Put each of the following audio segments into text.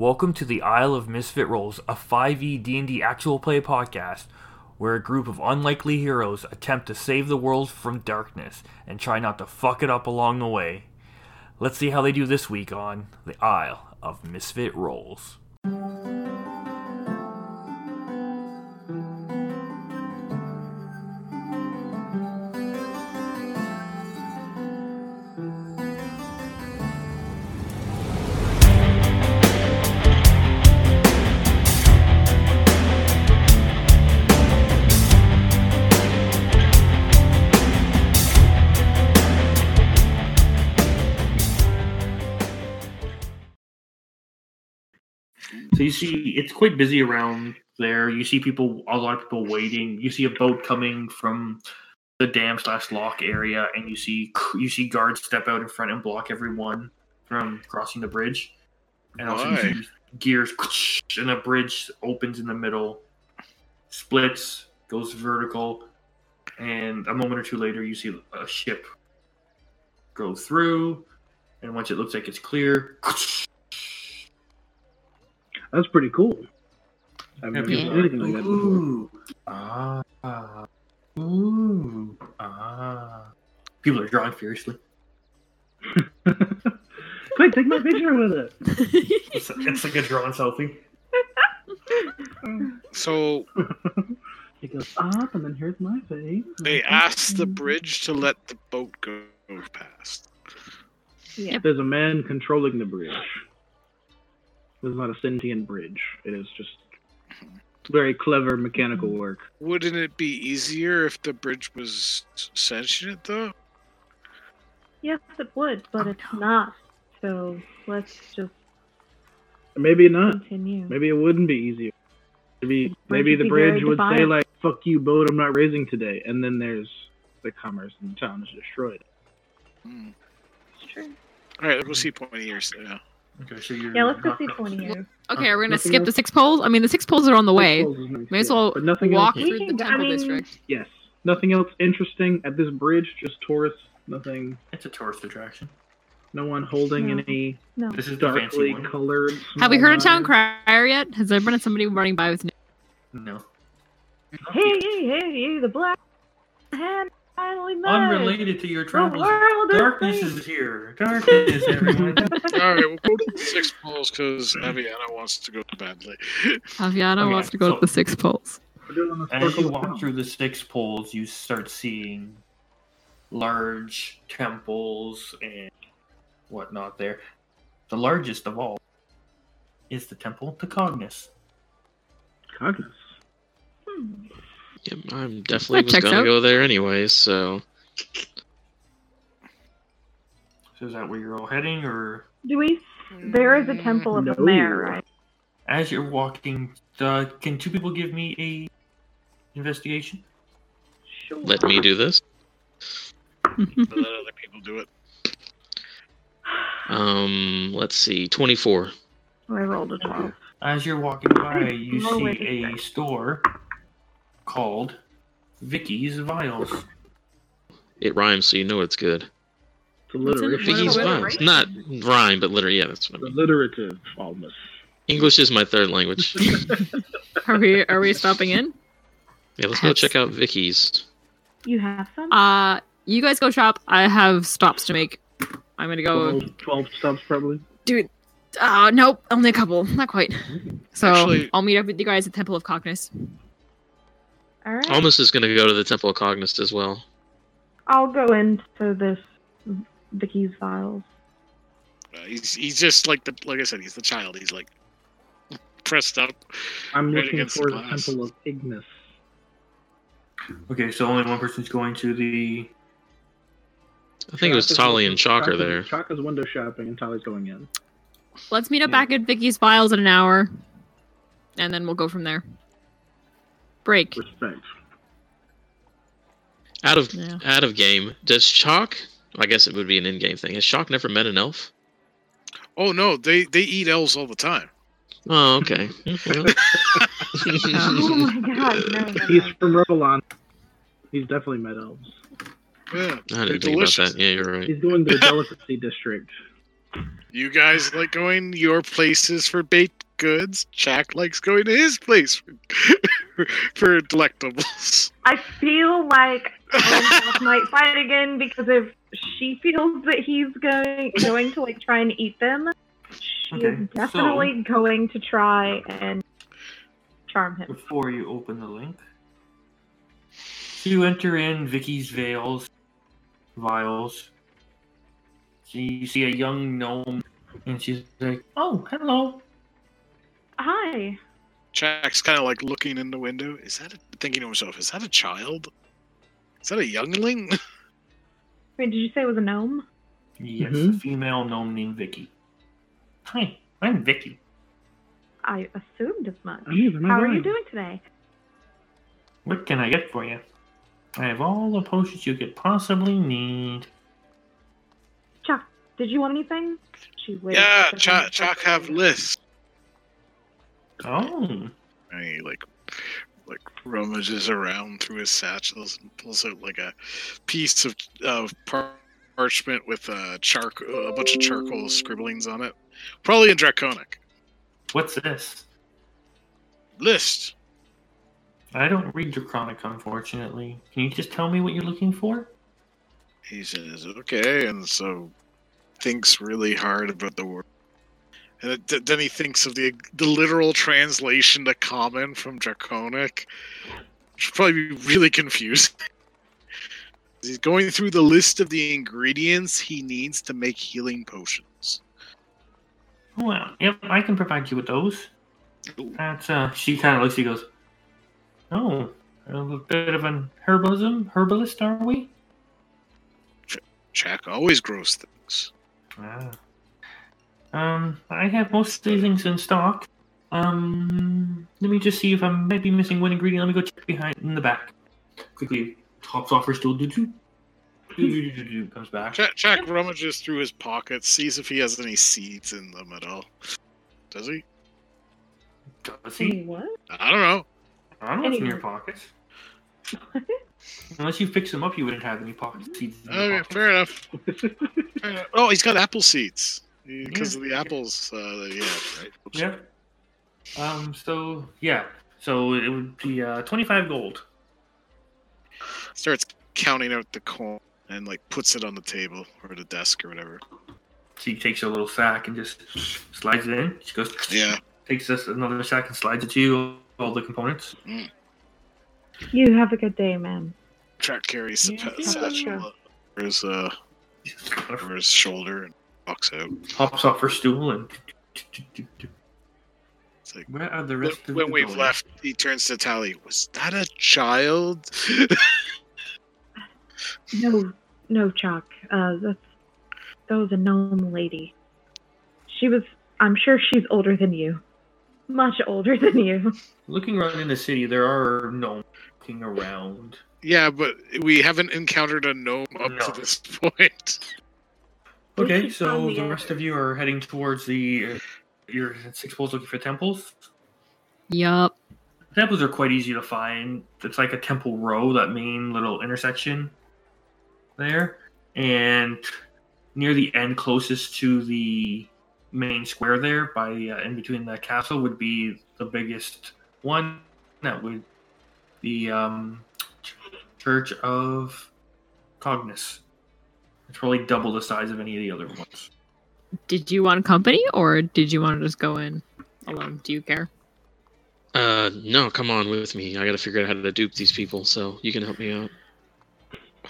Welcome to the Isle of Misfit Rolls, a 5e D&D actual play podcast where a group of unlikely heroes attempt to save the world from darkness and try not to fuck it up along the way. Let's see how they do this week on the Isle of Misfit Rolls. You see, it's quite busy around there. You see people, a lot of people waiting. You see a boat coming from the dam slash lock area, and you see you see guards step out in front and block everyone from crossing the bridge. And also you see gears, and a bridge opens in the middle, splits, goes vertical, and a moment or two later, you see a ship go through. And once it looks like it's clear, That's pretty cool. I've And never people seen are anything like that before. Ooh, ah, ooh, ah. People are drawing furiously. Quick, take my picture with it. It's, it's like a drawn selfie. So It goes up, and then here's my face. they asked the bridge to let the boat go past. There's a man controlling the bridge. This is not a sentient bridge. It is just very clever mechanical work. Wouldn't it be easier if the bridge was sentient though? Yes, it would, but it's not. So let's just Maybe not. continue. Maybe it wouldn't be easier. Maybe Bridge maybe the bridge very would say like "fuck you, boat, I'm not raising today," and then there's the commerce in the town is destroyed. Hmm. It's true. All right, we'll go see pointy ears. Yeah. Okay, so you're Yeah, let's go see pointy ears. Okay, are we gonna Nothing skip the six poles? I mean, the six poles are on the way. Six poles is nice, May as well but nothing walk else. We through the can- I temple mean- district. Yes, nothing else interesting at this bridge. Just tourists. Nothing. It's a tourist attraction. No one holding No. any No. This is the fancy darkly one. colored. Have we small heard a Town. Crier yet? Has there been somebody running by with? No. Hey, hey, hey, you, the black hand finally met. Unrelated to your The travels. world is Darkness is here. Darkness, everyone. All right, we'll go to the six poles because Aviana wants to go badly. Aviana Okay, wants to go so- to the six poles. We're doing the As you walk through the six poles, you start seeing large temples and whatnot there. The largest of all is the temple to Cognis. Cognis. Hmm. Yep, I'm definitely That was gonna out. go there anyway, so So is that where you're all heading, or Do we? There is a temple of the No. mayor, right? as you're walking? Uh, can two people give me a investigation? Sure. let me do this. Let other people do it. Um, let's see, 24. I rolled a twelve. As you're walking by, you see a store called Vicky's Vials. It rhymes, so you know it's good. It's What's in it? alliteration. Vicky's Vials. Not rhyme, but literally, yeah, that's what I mean. Alliterative, almost. English is my third language. Are we? Are we stopping in? Yeah, let's go check out Vicky's. You have some? Uh, you guys go shop. I have stops to make. I'm gonna go. 12, 12 stops, probably. Dude, uh, nope, only a couple, not quite. So Actually- I'll meet up with you guys at Temple of Cognis. All right. Almost is gonna go to the Temple of Cognis as well. I'll go into this Vicky's Vials. Uh, he's he's just like the like I said, he's the child. He's like pressed up. I'm Right looking for the the. Temple of Ignis. Okay, so only one person's going to the. I think it was Chaka's- Tolly and Chalk are there. Chaka's window shopping, and Tolly's going in. Let's meet up Yeah. back at Vicky's Vials in an hour, and then we'll go from there. Break. Respect. Out of Yeah. out of game. Does Chalk? I guess it would be an in-game thing. Has Chalk never met an elf? Oh no, they they eat elves all the time. Oh, okay. Oh my god, no, no, He's from Revelon. He's definitely met elves. Yeah, I didn't think delicious. about that. Yeah, you're right. He's going to the delicacy district. You guys like going your places for baked goods. Jack likes going to his place for, for delectables. I feel like Owen might fight again because if she feels that he's going going to like try and eat them, she Okay, is definitely going to try and charm him. Before you open the link, you enter in Vicky's veils, vials. So you see a young gnome, and she's like, "Oh, hello." Hi. Jack's kind of like looking in the window. Is that a, thinking to himself? Is that a child? Is that a youngling? Wait, did you say it was a gnome? Yes, Mhm. a female gnome named Vicky. Hi, I'm Vicky. I assumed as much. Neither How are you doing today? What can I get for you? I have all the potions you could possibly need. Chuck, did you want anything? She waves yeah, to him Chuck, Chuck have quickly. Oh, And he like like rummages around through his satchels and pulls out like a piece of of par- parchment with a charcoal, a bunch of charcoal scribblings on it, probably in draconic. what's this? List. I don't read Draconic, unfortunately. Can you just tell me what you're looking for? He says, "Okay," and so thinks really hard about the word. And it, th- then he thinks of the the literal translation to common from draconic, which would probably be really confusing. He's going through the list of the ingredients he needs to make healing potions. Oh, Well, yep, I can provide you with those. Ooh. That's uh, she kind of looks. She goes, "Oh, a bit of an herbalism, herbalist, are we?" Jack always grows things. Ah. Um, I have most of these things in stock. Um, let me just see if I might be missing one ingredient. Let me go check behind in the back. Quickly hops off her stool. Do do do do do comes back. Jack, Jack rummages through his pockets, sees if he has any seeds in them at all. Does he? Does he? What? I don't know. I don't know what's in your pockets. Unless you fix them up, you wouldn't have any pocket seeds. In Okay, pockets. fair enough. Fair enough. Oh, he's got apple seeds because of the apples uh, that he had, right? Oops. Yep. Um. So yeah. So it would be uh, twenty-five gold. Starts counting out the coin and like puts it on the table or the desk or whatever. She takes a little sack and just slides it in. She goes. Yeah. Takes this another sack and slides it to you. All the components. You have a good day, ma'am. Chalk carries the Yeah, yeah, satchel over his uh over his shoulder and walks out. Hops off her stool and. It's like Where are the when, rest of when the we've boys? left, he turns to Tally. Was that a child? No, no, Chalk. Uh, that's that was a gnome lady. She was. I'm sure she's older than you. Much older than you. Looking around in the city, there are gnomes looking around. yeah, but we haven't encountered a gnome up No. to this point. Okay, so the the rest of you are heading towards the. Uh, your six poles looking for temples. Yup. Temples are quite easy to find. It's like a temple row, that main little intersection there. And near the end, closest to the main square there, by uh, in between the castle, would be the biggest one. That would be um, Church of Cognis. It's probably double the size of any of the other ones. Did you want company or did you want to just go in alone? Do you care? Uh, no, come on with me. I gotta figure out how to dupe these people, so you can help me out.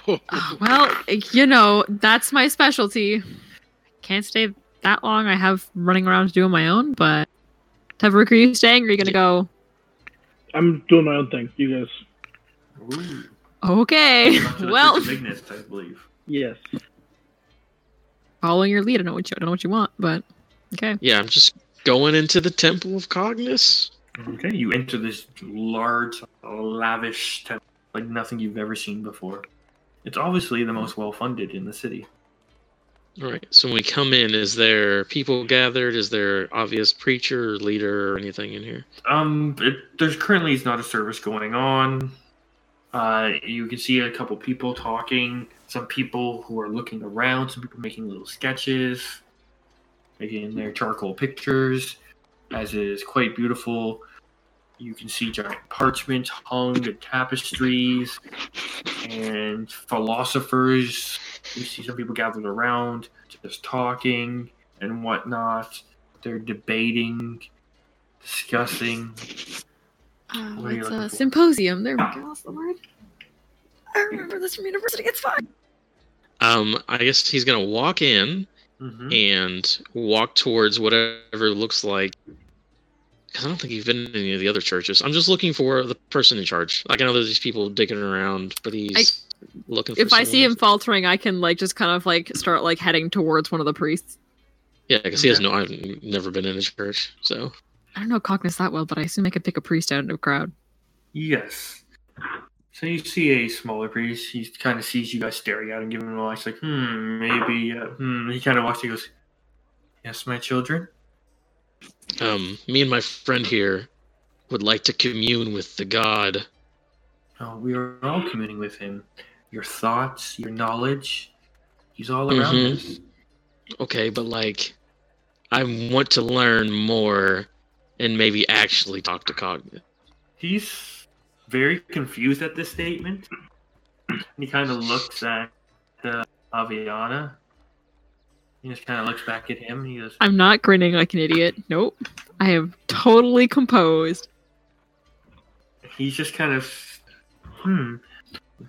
Oh, well, you know, that's my specialty. Can't stay that long. I have running around doing my own, but Tavrok, are you staying or are you gonna go? I'm doing my own thing. You guys. Ooh. Okay. Not to the Well, Church of I believe. Yes. Following your lead. I know what you I don't know what you want, but okay. Yeah, I'm just going into the Temple of Cognis. Okay, you enter this large, lavish temple like nothing you've ever seen before. It's obviously the most well funded in the city. All right. So when we come in, is there people gathered? Is there obvious preacher or leader or anything in here? Um, it, there's currently is not a service going on. Uh, you can see a couple people talking, some people who are looking around, some people making little sketches. Again, they're charcoal pictures, as is quite beautiful. You can see giant parchment hung and tapestries and philosophers. You see some people gathered around, just talking and whatnot. They're debating, discussing. Uh, What are you it's a for? symposium. There we go. That's the word. I remember this from university. It's fine. Um, I guess he's gonna walk in hmm and walk towards whatever looks like. Because I don't think he's been in any of the other churches. I'm just looking for the person in charge. Like I know there's these people digging around, but he's looking for. If I see him faltering, I can like just kind of like start like heading towards one of the priests. Yeah, because he has no. I've never been in a church, so I don't know Cognis that well, but I assume I could pick a priest out of a crowd. Yes. So you see a smaller priest. He kind of sees you guys staring at him, giving him a watch, like, hmm, maybe. Uh, hmm. He kind of walks. He goes, "Yes, my children." um, me and my friend here would like to commune with the god. Oh, we are all communing with him. Your thoughts, your knowledge. He's all around Mhm. us. Okay, but like, I want to learn more and maybe actually talk to Cognitive. He's very confused at this statement. He kind of looks at uh, Aviana. He just kind of looks back at him. He goes, I'm not grinning like an idiot. Nope. I am totally composed. he's just kind of, hmm.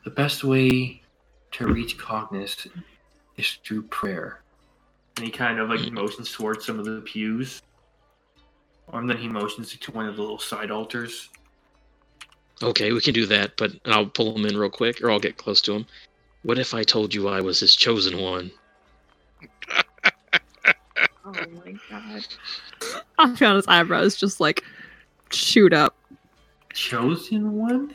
The best way to reach Cognis is through prayer. And he kind of like motions towards some of the pews. And then he motions to one of the little side altars. Okay, we can do that, but I'll pull him in real quick, or I'll get close to him. What if I told you I was his chosen one? Oh my god. I'll be honest, eyebrows just like shoot up. Chosen one?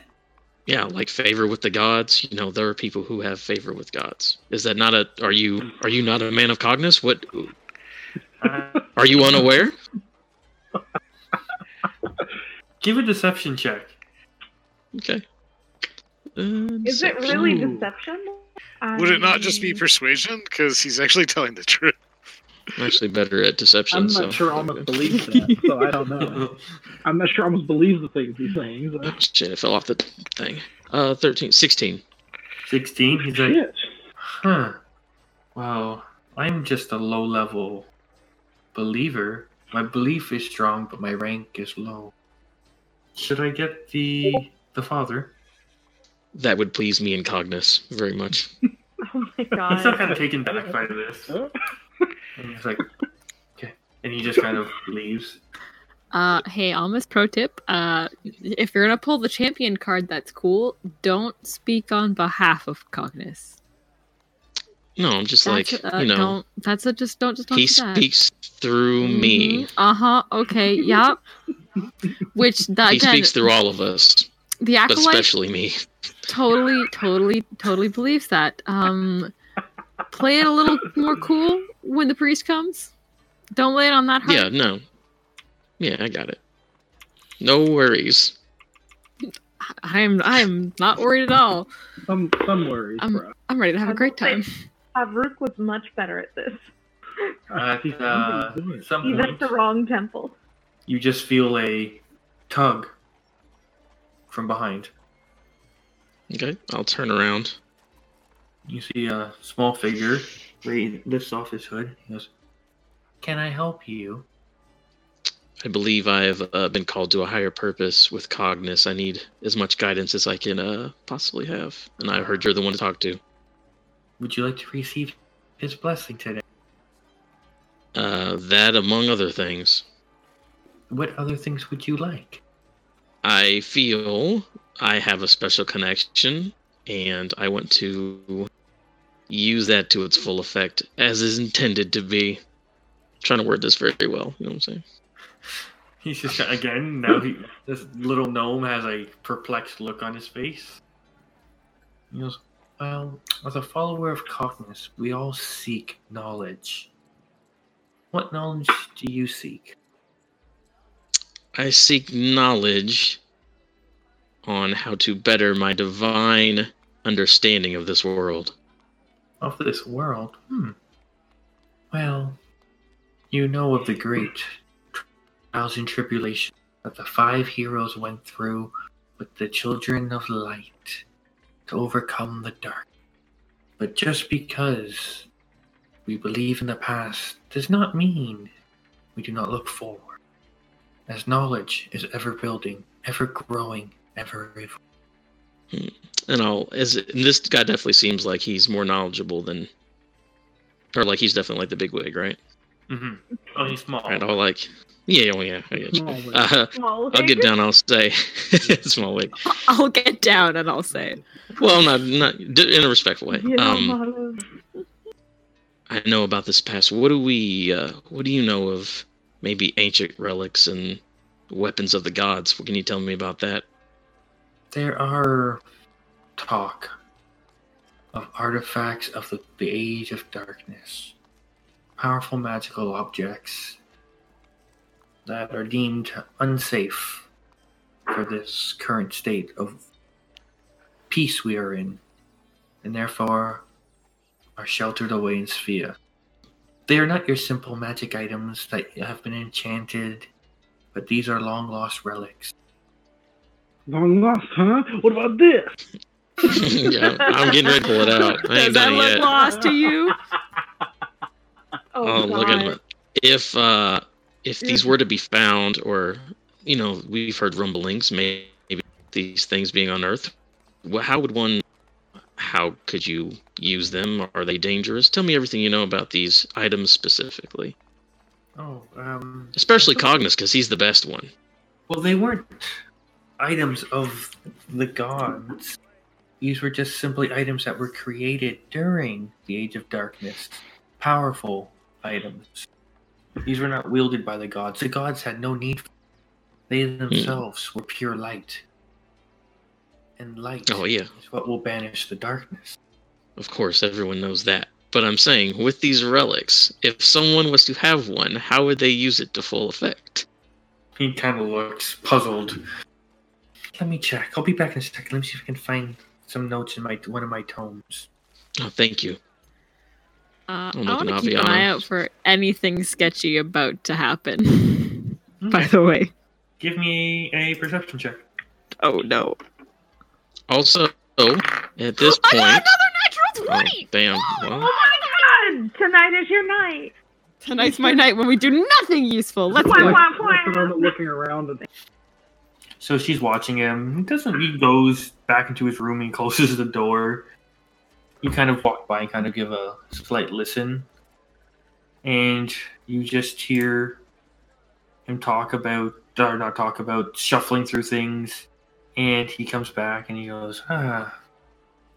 Yeah, like favor with the gods. You know, there are people who have favor with gods. Is that not a? Are you are you not a man of Cognis? What? Uh, Are you unaware? give a deception check. Okay. Uh, Is it really Ooh. deception? Would it not just be persuasion? Because he's actually telling the truth. I'm actually better at deception. I'm not so. sure Almost believes that, so I don't know. I'm not sure Almost believes the things he's saying. So. Oh, shit, it fell off the thing. Uh, 13, 16. 16? He's like, Shit. huh. Well, I'm just a low level believer. My belief is strong, but my rank is low. Should I get the the father? That would please me in Cognis very much. Oh my He's still kind of taken back by this. And he's like, okay. And he just kind of leaves. Uh, hey, almost pro tip. Uh, if you're gonna pull the champion card, that's cool. Don't speak on behalf of Cognis. No, I'm just That's, like, uh, you know, don't. That's a just don't just don't he do that. speaks through me. Uh huh. Okay. Yep. Which that He again, speaks through all of us, the acolyte especially me. totally, totally, totally believes that. Um, play it a little more cool when the priest comes. Don't lay it on that hard. Yeah, no. Yeah, I got it. No worries. I am. I am not worried at all. Some some worries, Um, bro. I'm ready to have a I great time. say- Farouk was much better at this. Uh, at the- uh, some He's point, at the wrong temple. you just feel a tug from behind. Okay, I'll turn around. You see a small figure. He lifts off his hood. He goes, Can I help you? I believe I have uh, been called to a higher purpose with Cognis. I need as much guidance as I can uh, possibly have. And I heard you're the one to talk to. Would you like to receive his blessing today? Uh, that, among other things. What other things would you like? I feel I have a special connection, and I want to use that to its full effect, as is intended to be. trying to word this very well, you know what I'm saying? He's just again now. He, this little gnome has a perplexed look on his face. He goes, "Well, as a follower of Cognis, we all seek knowledge. What knowledge do you seek? I seek knowledge on how to better my divine understanding of this world. Of this world? Hmm. Well, You know of the great trials and tribulations that the five heroes went through with the children of light to overcome the dark. But just because we believe in the past does not mean we do not look forward. As knowledge is ever building, ever growing, ever evolving. And I'll as and this guy definitely seems like he's more knowledgeable than, or like he's definitely like the big wig, right? Mm-hmm. Oh, he's small. Right. I'll like, yeah, oh yeah, I get. Small wig. Uh, Small I'll get down. I'll say, small wig. I'll get down and I'll say. Well, not not in a respectful way. You know, Um. I know about this past. What do we? Uh, what do you know of maybe ancient relics and weapons of the gods? What can you tell me about that? There are talk of artifacts of the, the Age of Darkness, powerful magical objects that are deemed unsafe for this current state of peace we are in, and therefore are sheltered away in Sphia. They are not your simple magic items that have been enchanted, but these are long lost relics. Long lost, huh? What about this? yeah, I'm getting ready to pull it out. I Does ain't that done it look yet. lost to you? Oh, Oh, look at God. that. If uh, if these were to be found, or you know, we've heard rumblings, maybe these things being unearthed. Well, how would one? How could you use them? Are they dangerous? Tell me everything you know about these items specifically, Oh, um, especially Cognis, because he's the best one. Well, they weren't items of the gods. These were just simply items that were created during the Age of Darkness. Powerful items. These were not wielded by the gods. The gods had no need for them. They themselves were pure light. And light Oh yeah, is what will banish the darkness. of course, everyone knows that. But I'm saying, with these relics, if someone was to have one, how would they use it to full effect? He kind of looks puzzled. Let me check. I'll be back in a second. Let me see if I can find some notes in my one of my tomes. Oh, thank you. Uh, I'm I want to keep an eye out for anything sketchy about to happen. By the way. Give me a perception check. Oh no. Also, at this I point, got another natural oh, damn. Oh Well, my god! Tonight is your night. Tonight's my night when we do nothing useful. Let's Wah, go. wah, Like, wah. like the moment looking around and So she's watching him. He doesn't. He goes back into his room and closes the door. You kind of walk by and kind of give a slight listen, and you just hear him talk about, or not talk about, shuffling through things. And he comes back and he goes, "Ah,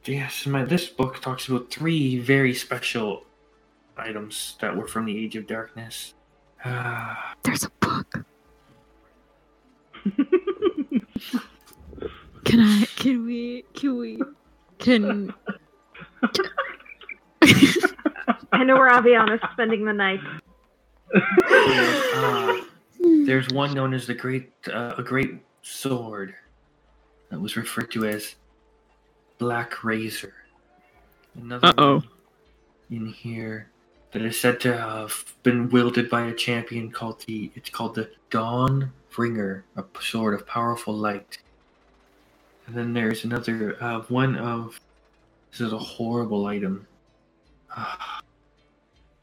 yes, my this book talks about three very special items that were from the Age of Darkness." Ah, There's a book. Can I? Can we? Can we? Can? I know where Aviana's spending the night. Ah, there's one known as the great uh, a great sword that was referred to as Blackrazor. Another Uh oh. one in here that is said to have been wielded by a champion called the it's called the Dawn Bringer, a sword of powerful light. And then there's another uh, one of this is a horrible item. Ah,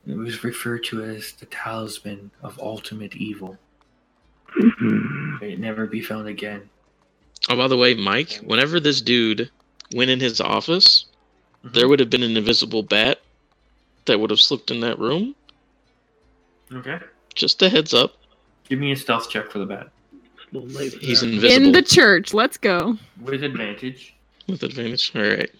it was referred to as the talisman of ultimate evil. May it never be found again. Oh, by the way, Mike, whenever this dude went in his office, mm-hmm. there would have been an invisible bat that would have slipped in that room. Okay. Just a heads up. Give me a stealth check for the bat. He's invisible. In the church. Let's go. With advantage. With advantage. All right.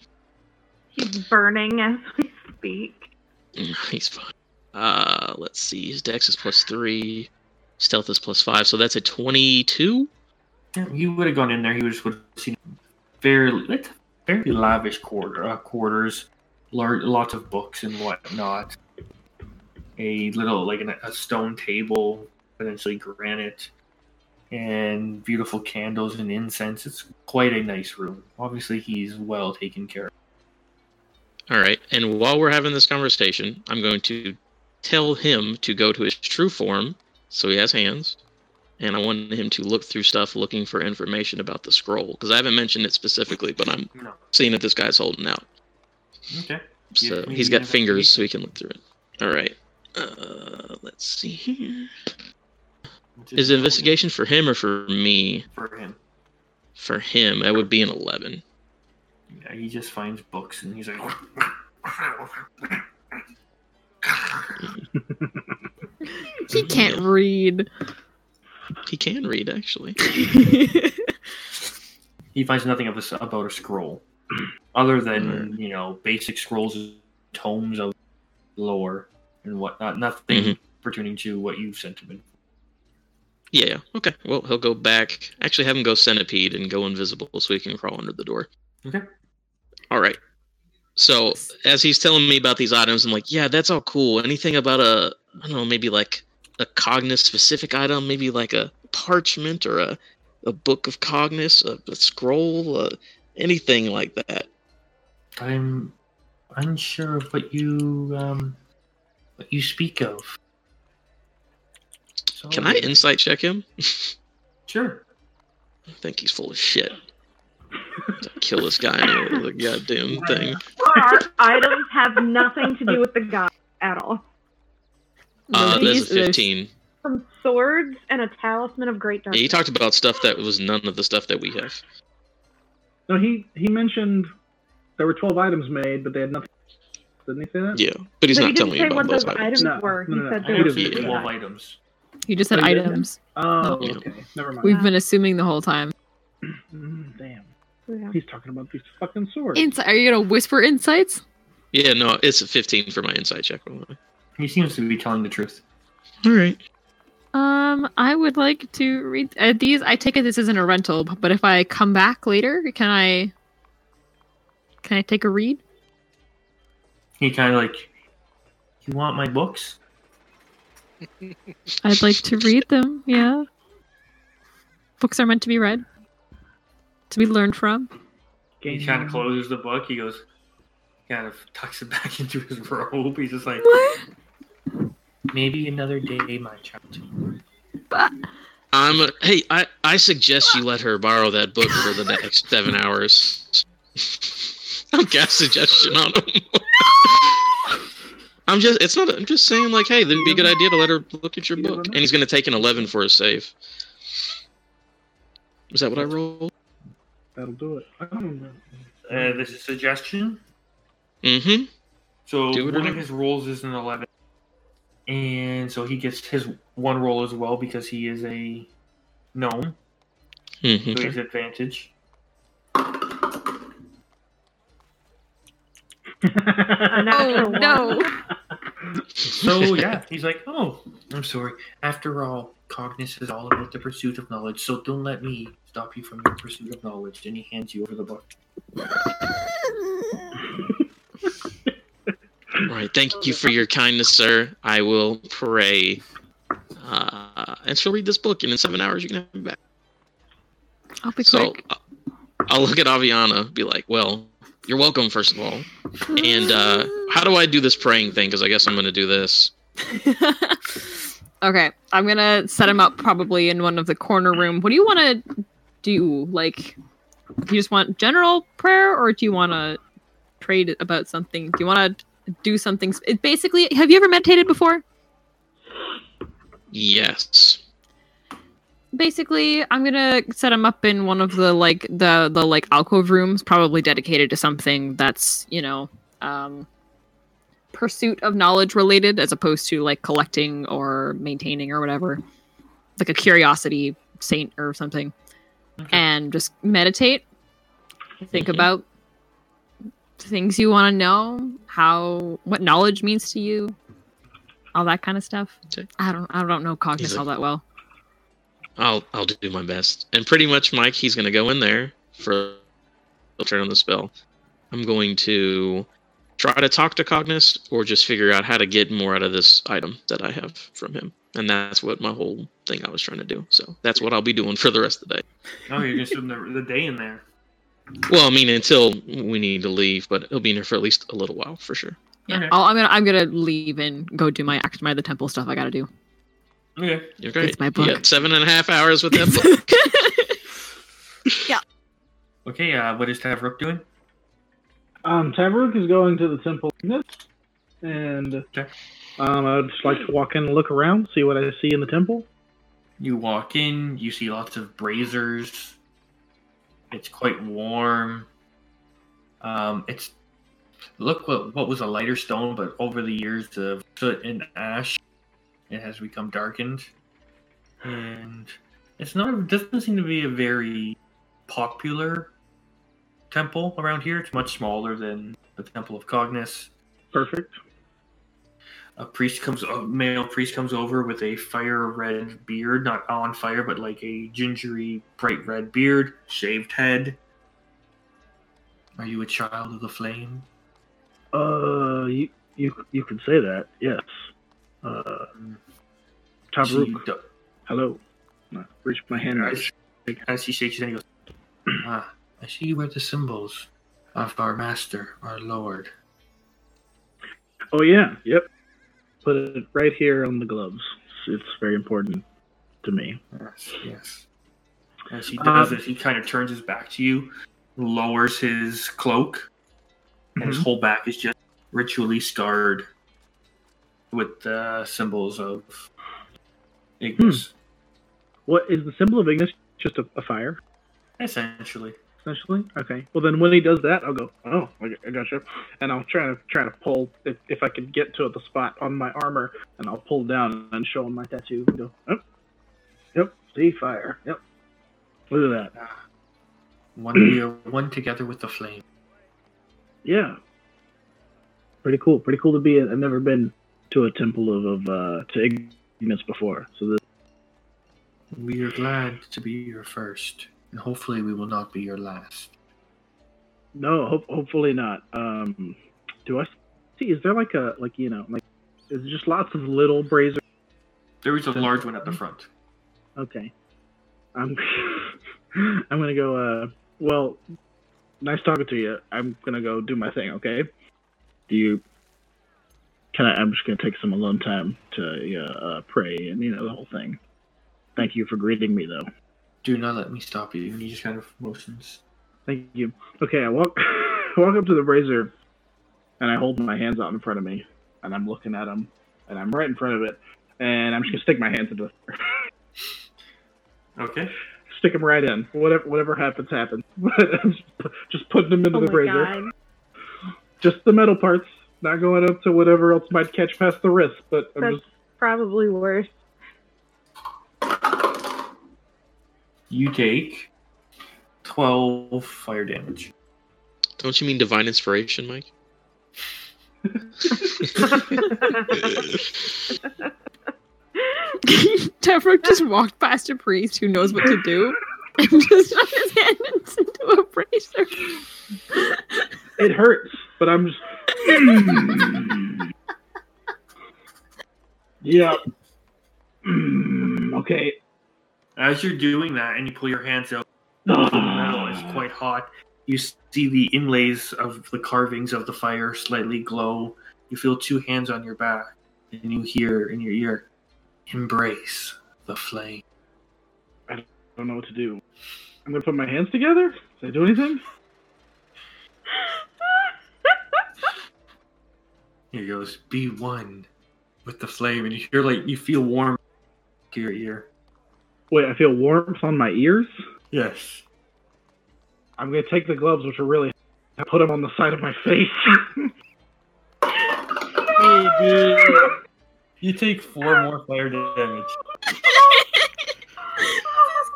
He's burning as we speak. Mm, he's fine. Uh, let's see. His dex is plus three. Stealth is plus five. So that's a 22? He would have gone in there. He would have seen fairly, fairly lavish quarter, uh, quarters, large, lots of books and whatnot. A little like an, a stone table, potentially granite, and beautiful candles and incense. It's quite a nice room. Obviously, he's well taken care of. All right. And while we're having this conversation, I'm going to tell him to go to his true form, so he has hands, and I want him to look through stuff looking for information about the scroll because I haven't mentioned it specifically, but I'm No. seeing that this guy's holding out. Okay. So Give me he's the got fingers, so he can look through it. All right. Uh, let's see here. Which Is it investigation for him or for me? for him? For him, that would be an eleven. Yeah, he just finds books and he's like. He can't read. He can read actually. he finds nothing of this about a scroll, other than you know basic scrolls, tomes of lore and whatnot. Nothing Mhm. pertaining to what you've sent him. In. Yeah. yeah. Okay. Well, he'll go back. Actually, have him go centipede and go invisible so he can crawl under the door. Okay. All right. So as he's telling me about these items, I'm like, yeah, that's all cool. Anything about a, I don't know, maybe like a Cognis specific item, maybe like a parchment or a, a book of Cognis, a, a scroll, uh, anything like that. I'm unsure of what you um what you speak of. So, Can I insight check him? Sure. I think he's full of shit. Kill this guy anyway, the goddamn thing. Our items have nothing to do with the guy at all. Uh, These- that's a 15. Some swords and a talisman of great Yeah, he talked about stuff that was none of the stuff that we have. No, he he mentioned there were twelve items made, but they had nothing. Didn't he say that? Yeah, but he's but not he telling didn't me about what those those items. items No, were. no, he no, said no. they He were doesn't Yeah, twelve items. You just said Oh, items. Oh, Yeah. okay. Never mind. We've been assuming the whole time. Mm, damn. Yeah. He's talking about these fucking swords. Insight? Are you gonna whisper insights? Yeah, no, it's a 15 for my insight check. By the way. He seems to be telling the truth. All right. Um, I would like to read uh, these. I take it this isn't a rental, but if I come back later, can I? Can I take a read? He kind of like, you want my books? I'd like to read them. Yeah. Books are meant to be read, to be learned from. He kind of closes the book. He goes, kind of tucks it back into his robe. He's just like, What? Maybe another day, my child. I'm. A, hey, I I suggest you let her borrow that book for the next seven hours. I'll cast suggestion on him. I'm just. It's not. I'm just saying, like, hey, that'd be a good idea to let her look at your book. And he's gonna take an 11 for a save. Is that what I rolled? That'll do it. I don't know. Uh, this is a suggestion. Mm-hmm. So Do it or one of his rolls is an 11. And so he gets his one roll as well because he is a gnome. mm-hmm. So he has advantage. A natural one. no. So yeah, he's like, oh, I'm sorry. After all, Cognis is all about the pursuit of knowledge, so don't let me stop you from your pursuit of knowledge. Then he hands you over the book. All right. Thank you for your kindness, sir. I will pray. Uh, and she'll read this book, and in seven hours you can have it back. I'll be So quick. uh, I'll look at Aviana, be like, "Well, you're welcome, first of all. And uh, how do I do this praying thing? Because I guess I'm going to do this. okay, I'm gonna set him up probably in one of the corner room. What do you want to do? Like, do you just want general prayer, or do you want to trade about something? Do you want to do something? sp- It basically, have you ever meditated before? Yes. Basically, I'm gonna set him up in one of the like the the like alcove rooms, probably dedicated to something that's you know um, pursuit of knowledge related, as opposed to like collecting or maintaining or whatever, like a curiosity saint or something, Okay. and just meditate. Think Mhm. about things you want to know, how what knowledge means to you, all that kind of stuff. Okay. I don't I don't know Cognis He's a- all that well. I'll I'll do my best. And pretty much, Mike, he's going to go in there for he'll turn on the spell. I'm going to try to talk to Cognis or just figure out how to get more out of this item that I have from him. And that's what my whole thing I was trying to do. So that's what I'll be doing for the rest of the day. Oh, you're just doing the, the day in there. Well, I mean, until we need to leave, but it'll be in here for at least a little while for sure. Yeah, Okay. I'll, I'm gonna I'm gonna leave and go do my act my the temple stuff I gotta do. Okay. You're great. It's my You book. got seven and a half hours with that book. Okay, uh, what is Tavrok doing? Um, Tavrok is going to the Temple of and Okay. um, I'd just like to walk in and look around, see what I see in the temple. You walk in, you see lots of braziers. It's quite warm. Um, it's look what what was a lighter stone, but over the years of soot and ash, it has become darkened. And it's not it doesn't seem to be a very popular temple around here. It's much smaller than the Temple of Cognis. Perfect. A priest comes a male priest comes over with a fire red beard not on fire but like a gingery bright red beard shaved head are you a child of the flame Uh, you you you can say that. Yes. Uh, Tavrok, She hello. Reach my hand. out. as, as he shakes his hand he goes ah i see you wear the symbols of our master our lord Oh yeah. Yep. Put it right here on the gloves. It's very important to me. yes yes as he does Um, this he kind of turns his back to you lowers his cloak and his Mhm. whole back is just ritually scarred with uh, symbols of Ignis. What is the symbol of Ignis? Just a, a fire, Essentially, essentially. Okay. Well, then when he does that, I'll go. Oh, I I gotcha. And I'll try to try to pull if, if I can get to the spot on my armor, and I'll pull down and show him my tattoo. And go. Oh, yep. See fire. Yep. Look at that. one we are one together with the flame. Yeah. Pretty cool. Pretty cool to be. I've never been to a temple of, of uh, to Ignis before, so this We are glad to be your first, and hopefully we will not be your last. No, hope, hopefully not. Um, do I see? Is there like a like you know like is just lots of little braziers? There is a large one at the front. Okay, I'm I'm gonna go. Uh, well, nice talking to you. I'm gonna go do my thing. Okay. Do you? Can I? I'm just gonna take some alone time to uh, uh, pray and you know the whole thing. Thank you for greeting me though. Do not let me stop you. And he just kind of motions. Thank you. Okay, I walk I walk up to the brazier and I hold my hands out in front of me and I'm looking at them and I'm right in front of it and I'm just gonna stick my hands into it. Okay. stick them right in. Whatever whatever happens happens. Just, just putting them into Oh the my brazier. god. Just the metal parts, not going up to whatever else might catch past the wrist. But I'm That's just probably worse. You take twelve fire damage. Don't you mean divine inspiration, Mike? Tavrok just walked past a priest who knows what to do and just shot his hand into a bracer. it hurts, but I'm just Yeah. Mm, okay. As you're doing that, and you pull your hands out, the oh. metal is quite hot. You see the inlays of the carvings of the fire slightly glow. You feel two hands on your back, and you hear in your ear, "Embrace the flame." I don't know what to do. I'm gonna put my hands together. Did I do anything? He goes, "Be one with the flame," and you hear like you feel warm to your ear. Wait, I feel warmth on my ears. Yes. I'm gonna take the gloves, which are really, I put them on the side of my face. Baby! You take four more fire damage. This is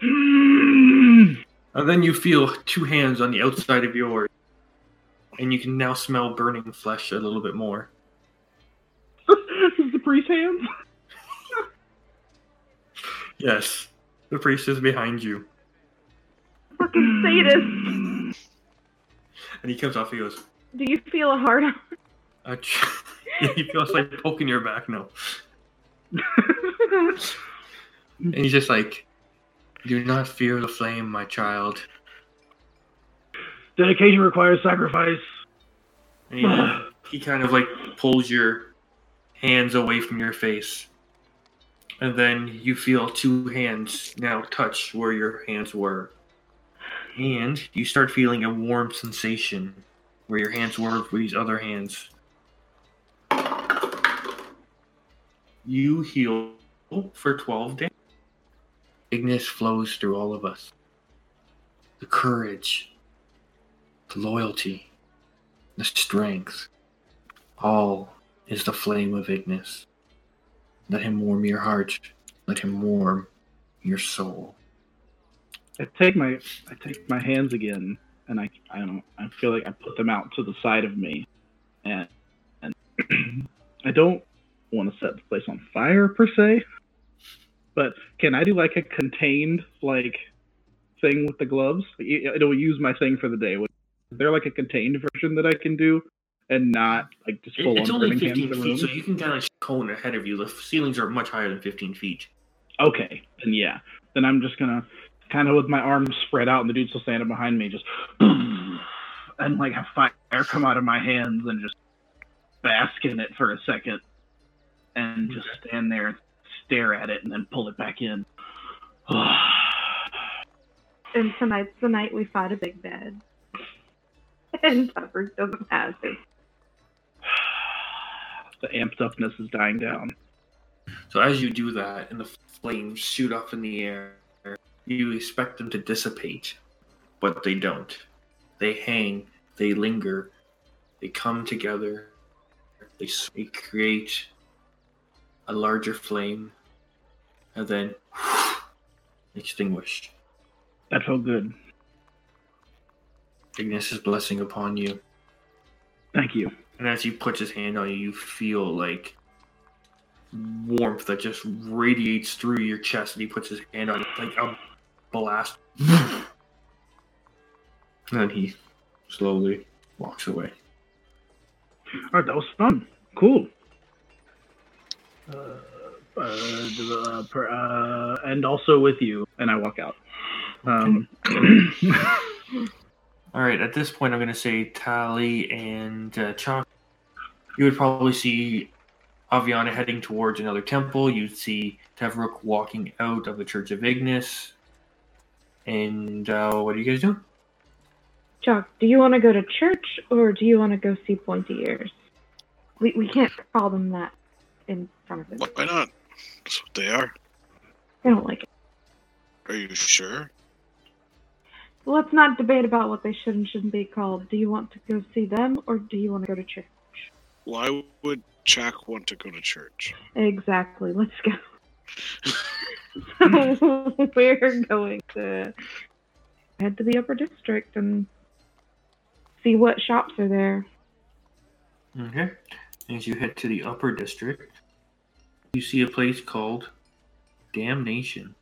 great. And then you feel two hands on the outside of yours. And you can now smell burning flesh a little bit more. Is the priest hands? Yes. The priest is behind you. Fucking sadist. And he comes off, he goes, Do you feel a hard on? uh, he feels like poking your back No. And he's just like, Do not fear the flame, my child. Dedication requires sacrifice. And he, he kind of like pulls your hands away from your face. And then you feel two hands now touch where your hands were. And you start feeling a warm sensation where your hands were with these other hands. You heal for 12 days. Ignis flows through all of us. The courage, the loyalty, the strength, all is the flame of Ignis. Let him warm your heart. Let him warm your soul. I take my I take my hands again, and I I don't I feel like I put them out to the side of me, and and I don't want to set the place on fire per se, but can I do like a contained like thing with the gloves? It'll use my thing for the day. Is there like a contained version that I can do, and not like just It- full it's on only 15 hands in feet, so you can kind of cone ahead of you. The ceilings are much higher than 15 feet. Okay, then yeah. Then I'm just gonna kind of with my arms spread out and the dude's still standing behind me, just and like have fire come out of my hands and just bask in it for a second, and just stand there and stare at it and then pull it back in. And tonight's the night we fight a big bed. And Tupper doesn't have it. The amped upness is dying down. So as you do that, and the flames shoot up in the air, you expect them to dissipate, but they don't. They hang, they linger, they come together, they, they create a larger flame, and then extinguish. That felt good. Ignis' blessing upon you. Thank you. And as he puts his hand on you, you feel like warmth that just radiates through your chest. And he puts his hand on it like a blast. and then he slowly walks away. All right, that was fun. Cool. Uh, uh, uh, per- uh, and also with you, and I walk out. Um, All right, at this point, I'm going to say Tally and uh, Chalk. You would probably see Aviana heading towards another temple. You'd see Tavrok walking out of the Church of Ignis. And uh, what are you guys doing? Chuck, do you want to go to church or do you want to go see pointy ears? We, we can't call them that in front of them. Why not? That's what they are. I don't like it. Are you sure? Well, let's not debate about what they should and shouldn't be called. Do you want to go see them or do you want to go to church? Why would Jack want to go to church? Exactly. Let's go. so we're going to head to the upper district and see what shops are there. Okay. As you head to the upper district, you see a place called Damnation.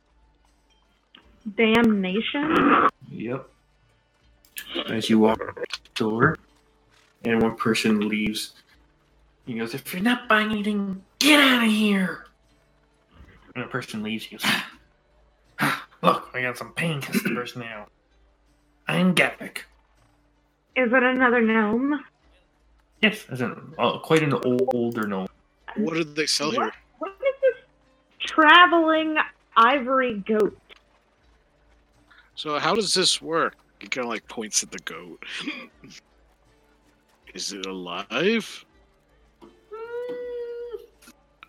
Damnation? Yep. As you walk door, and one person leaves, he goes, If you're not buying anything, get out of here! And a person leaves, he goes, Look, I got some paying customers now. I'm Gavik. Is it another gnome? Yes, as an, uh, quite an older gnome. What did they sell here? What, what is this traveling ivory goat? So how does this work? He kind of like points at the goat. Is it alive? Mm,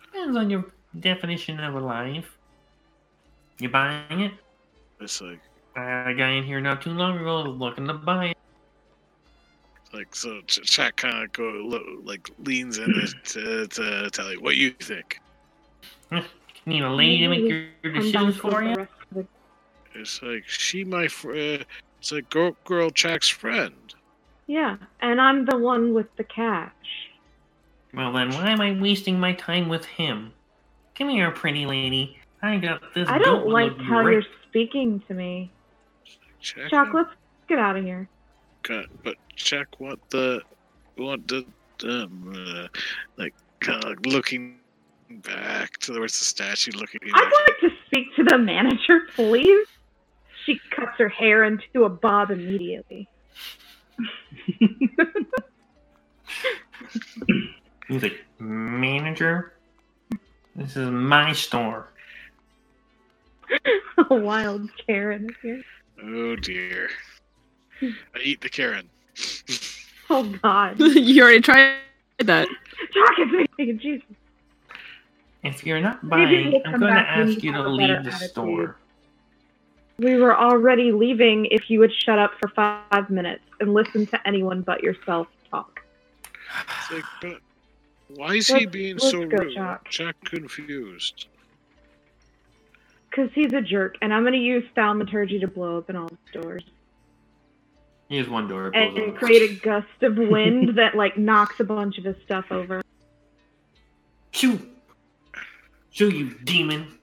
Depends on your definition of alive. You buying it? It's like, I had a guy in here not too long ago looking to buy it. like so. Ch- Jack kind of go lo- like leans in to, to tell you what you think. You need a lady to make your I'm decisions for for you? Rest of the It's like she my friend. It's like girl, girl Jack's friend. Yeah, and I'm the one with the cash. Well, then why am I wasting my time with him? Come here, pretty lady. I got this. I don't like how great. you're speaking to me. Jack, Chuck, let's get out of here. got, but check what the what the um uh, like kind of looking back towards the statue, looking. I'd like to speak to the manager, please. She cuts her hair into a bob immediately. He's like, manager, this is my store. A wild Karen here. Oh dear. I eat the Karen. Oh God. you already tried that. Jack is making Jesus. If you're not buying, I'm going to ask you you to leave the attitude. store. We were already leaving if you would shut up for five minutes and listen to anyone but yourself talk. It's like, but why is he Let's- being so go, rude? Jack. Jack confused. Because he's a jerk, and I'm going to use thaumaturgy to blow open all the doors. He has one door. it And, and create a gust of wind that, like, knocks a bunch of his stuff over. Shoo! Shoo, you demon!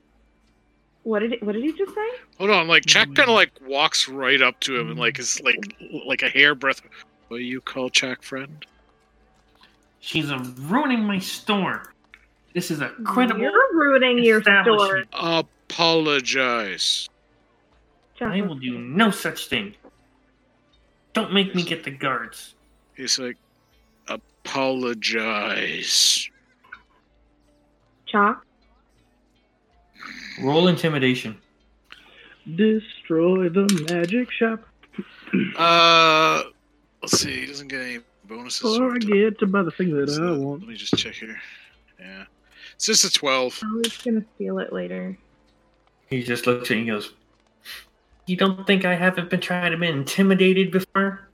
What did, what did he just say? Hold on, like Jack kind of like walks right up to him and like is like like a hairbreadth. What do you call Jack friend? She's uh, ruining my store. This is a credible You're ruining your store. establishment. Apologize. Jack, I will do no such thing. Don't make me get the guards. He's like, apologize. Chalk. Roll intimidation. Destroy the magic shop. Uh, let's see. He doesn't get any bonuses. Before I get to buy the thing that so I want. let me just check here. Yeah, it's just a twelve. Oh, he's going to steal it later. He just looks at you and goes, You don't think I haven't been trying to be intimidated before?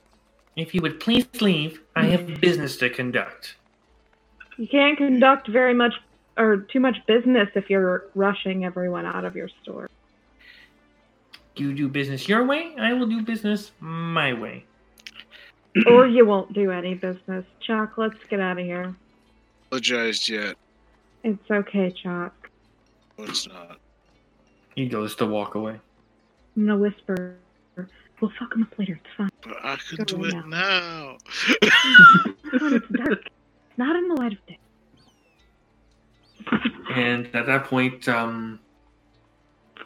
If you would please leave, I have business to conduct. You can't conduct very much or too much business if you're rushing everyone out of your store. You do business your way, I will do business my way. or you won't do any business. Chalk, let's get out of here. Apologized yet? It's okay, Chalk. No, it's not. He goes to walk away. I'm gonna whisper. We'll fuck him up later. It's fine. But I could Go do it now. It's fine, it's dark. Not in the light of day. And at that point, um,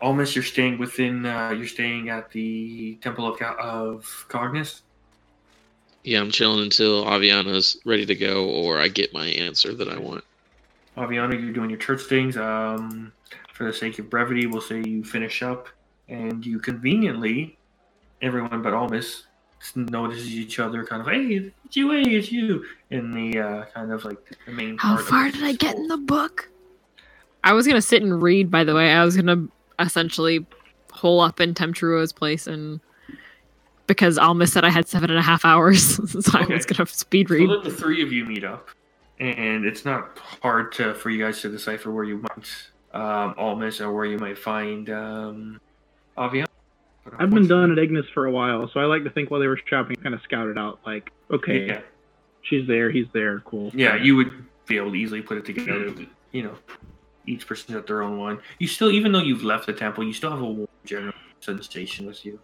almost you're staying within, uh, you're staying at the Temple of, of Cognis. Yeah, I'm chilling until Aviana's ready to go or I get my answer that I want. Aviana, you're doing your church things. Um, for the sake of brevity, we'll say you finish up, and you conveniently, everyone but Almus notices each other, kind of, hey, it's you, hey, it's you, in the uh, kind of like the main. How part of far the did I get in the book? I was gonna sit and read. By the way, I was gonna essentially hole up in Temtruo's place, and because Alma said I had seven and a half hours, so I was gonna speed So read. then the three of you meet up, and it's not hard to for you guys to decipher where you might um, Almus or where you might find um, Aviana. I've been done at Ignis for a while, so I like to think while they were shopping, kind of scouted out, like, okay, Yeah, she's there, he's there, cool. yeah, you would be able to easily put it together. You know, each person's got their own one. You still, even though you've left the temple, you still have a warm general sensation with you.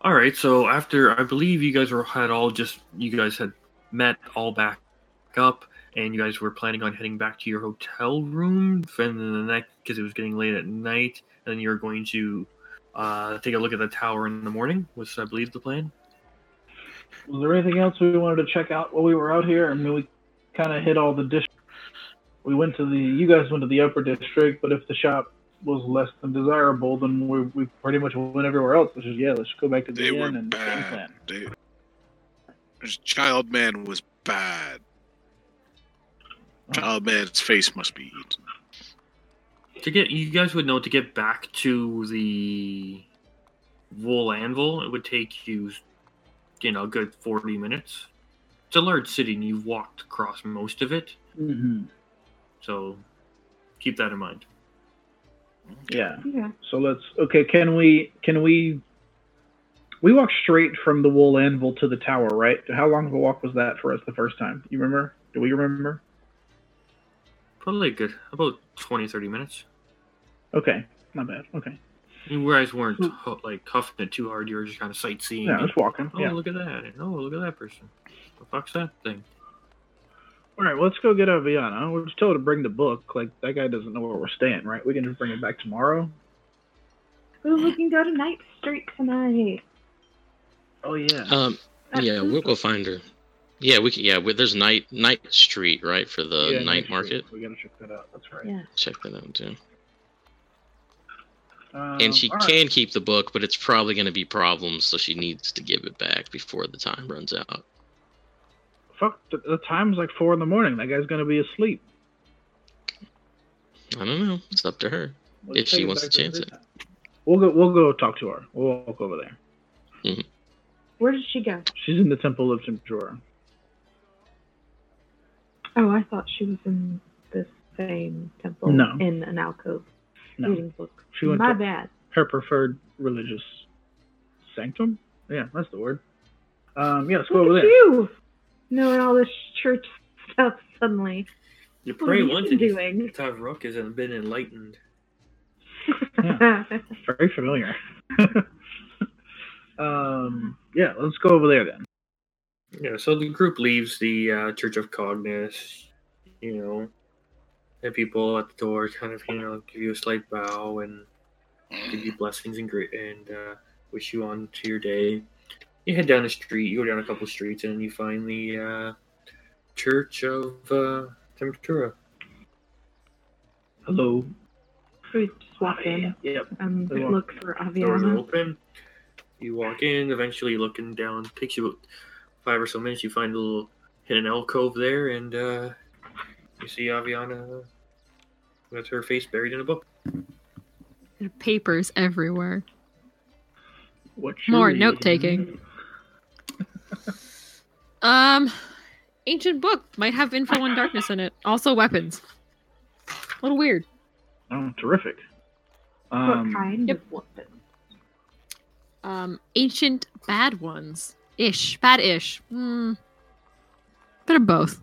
All right, so after I believe you guys were had all just you guys had met all back up, and you guys were planning on heading back to your hotel room for the night because it was getting late at night, and then you're going to uh, take a look at the tower in the morning. Was I believe the plan? Was there anything else we wanted to check out while we were out here? I mean, we kind of hit all the districts. We went to the, you guys went to the upper district, but if the shop was less than desirable, then we, we pretty much went everywhere else, which is, yeah, let's go back to the They inn were and bad. plan. They, this child man was bad. Child man's face must be eaten. To get you guys would know to get back to the wool anvil, it would take you, you know, a good forty minutes. It's a large city, and you've walked across most of it, hmm so keep that in mind. Yeah. Yeah. So let's, okay, can we, can we, we walked straight from the wool anvil to the tower, right? How long of a walk was that for us the first time? You remember? Do we remember? Probably good, about 20, 30 minutes. Okay, not bad. Okay. You guys weren't like huffing it too hard. You were just kind of sightseeing. Yeah, just walking. oh, Yeah. look at that! and, Oh, look at that person! What the fuck's that thing? All right, well, let's go get Aviana. We'll just tell her to bring the book. Like that guy doesn't know where we're staying, right? We can just bring it back tomorrow. Ooh, we can go to Night Street tonight. Oh yeah. Um, Yeah, we'll go find her. Yeah, we can. Yeah, we, there's night night street right for the Yeah, night market. week. We gotta check that out. That's right. Yeah. Check that out too. Um, and she all right. can keep the book, but it's probably going to be problems, so she needs to give it back before the time runs out. Fuck. The, the time's like four in the morning. That guy's gonna be asleep. I don't know. It's up to her. Let's If she wants to the chance it. We'll go. We'll go talk to her. We'll walk over there. Where did she go? She's in the Temple of Tempura. Oh, I thought she was in the same temple No. in an alcove No, reading books. she went My to bad. her preferred religious sanctum. Yeah, that's the word. Um, yeah, let's go Look over at there. you knowing all this church stuff suddenly. You What pray have you once been and doing? Tavrok hasn't been enlightened. Yeah, Very familiar. um, yeah, let's go over there then. Yeah, so the group leaves the uh, Church of Cognis, you know, and people at the door kind of, you know, give you a slight bow and give you blessings and greet and uh, wish you on to your day. You head down the street, you go down a couple streets, and you find the uh, Church of uh, Temperatura. Hello. we just walk in Yep. and We walk- look for Doors open. You walk in, eventually looking down, takes you about five or so minutes, you find a little hidden alcove there, and uh, you see Aviana with her face buried in a book. There are papers everywhere. What More note-taking. Um, ancient book might have info on darkness in it. Also weapons. A little weird. Oh, terrific. What Um, kind yep. of weapon? Um, ancient bad ones. Ish. Bad ish. Hmm. Bit of both.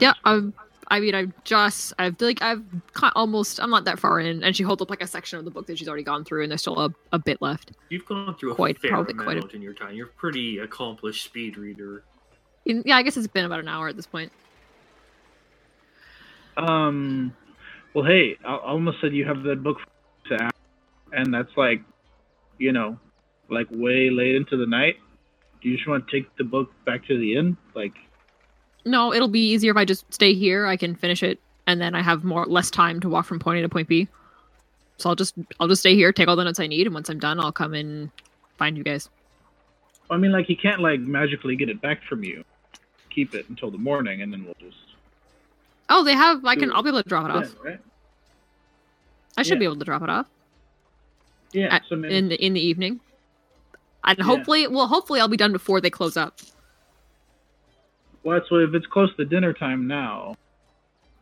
Yeah, I'm. I mean, I've just, I've like, I've ki- almost, I'm not that far in, and she holds up like a section of the book that she's already gone through, and there's still a, a bit left. You've gone through a Quite- fair probably amount quite a- in your time. You're a pretty accomplished speed reader. In, yeah, I guess it's been about an hour at this point. Um, well, hey, I I almost said you have the book to ask, and that's like, you know, like way late into the night. Do you just want to take the book back to the inn? Like, No, it'll be easier if I just stay here. I can finish it, and then I have more less time to walk from point A to point B. So I'll just, I'll just stay here, take all the notes I need, and once I'm done, I'll come and find you guys. I mean, like, he can't like magically get it back from you. Keep it until the morning, and then we'll just. Oh, they have. I can. I'll be able to drop it off. Yeah, right? I should yeah. be able to drop it off Yeah. at, so maybe, in the in the evening. And Yeah. hopefully, well, hopefully I'll be done before they close up. well, so if it's close to dinner time now,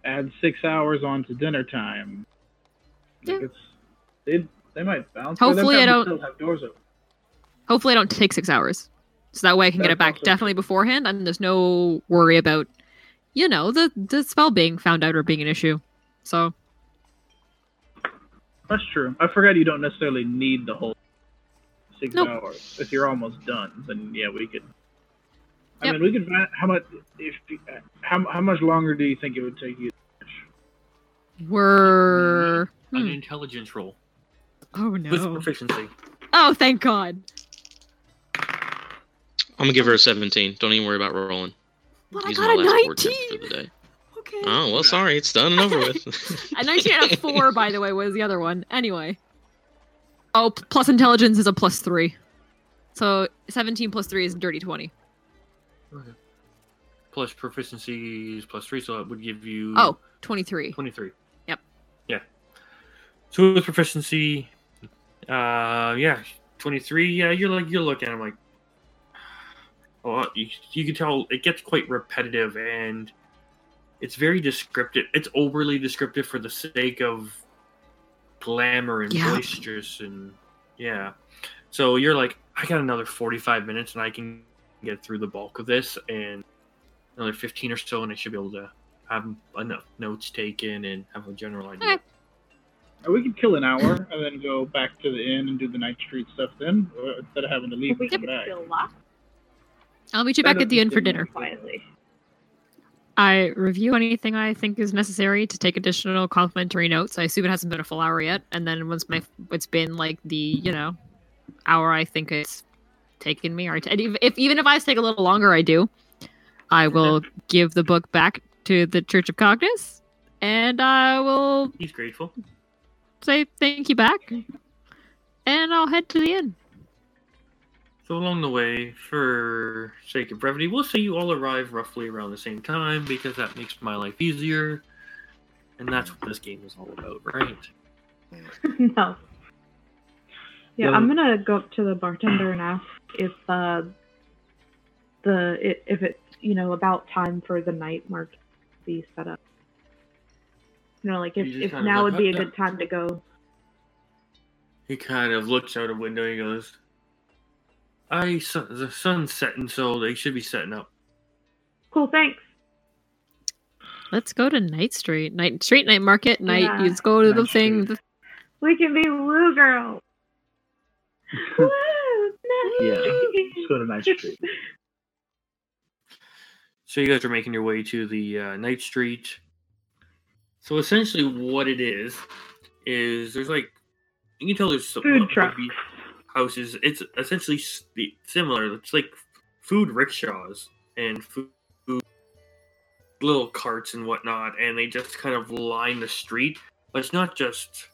add six hours on to dinner time. Yeah. it's they they might bounce. Hopefully I don't- Still have doors open. Hopefully, I don't take six hours, so that way I can get it back definitely beforehand, and there's no worry about, you know, the the spell being found out or being an issue. So That's true. I forgot you don't necessarily need the whole six Nope. hours. If you're almost done, then yeah, we could. I Yep. mean, we could. find- How much? If how how much longer do you think it would take you? to finish? we're. An Hmm. intelligence roll Oh no. with no! proficiency. Oh, thank God! I'm gonna give her a 17. Don't even worry about rolling. But I Using got my a last word for nineteen. the day. Okay. Oh well, sorry, it's done and over with. A 19 and a 4, by the way, was the other one. Anyway. Oh, plus intelligence is a plus 3. So 17 plus 3 is dirty 20. Okay. Plus proficiency is plus three, so that would give you Oh, 23. 23. Yep. Yeah. So with proficiency, uh, yeah, 23. Yeah, you're like you're looking. I'm like, oh, you, you can tell it gets quite repetitive and it's very descriptive. It's overly descriptive for the sake of glamour and Yeah. boisterous and yeah. So you're like, I got another 45 minutes and I can get through the bulk of this and another 15 or so, and I should be able to have enough notes taken and have a general idea. Okay. We could kill an hour and then go back to the inn and do the night street stuff then, uh, instead of having to leave we and come could back. still lock I'll meet you back at the inn for dinner. quietly. I review anything I think is necessary to take additional complimentary notes. I assume it hasn't been a full hour yet, and then once my it's been like the you know hour I think it's taken me, or t- if even if I take a little longer, I do. I will give the book back to the Church of Cognis, and I will He's grateful. say thank you back, and I'll head to the inn. So along the way, for sake of brevity, we'll say you all arrive roughly around the same time because that makes my life easier. And that's what this game is all about, right? no. Yeah, I'm gonna go up to the bartender and ask if uh, the if it's you know about time for the night mark to be set up. You know, like if, if now would be a "Uh, good time to go. He kind of looks out a window he goes, I, the sun's setting, so they should be setting up. Cool, thanks. Let's go to Night Street, Night Street Night Market. Night. Yeah. Let's go to the Night thing. Street. We can be woo girls. Woo! Yeah. Let's go to Night Street. So you guys are making your way to the uh, night street. So essentially, what it is is there's like you can tell there's some Food what trucks. would be houses. It's essentially similar. It's like food rickshaws and food, food little carts and whatnot, and they just kind of line the street. But it's not just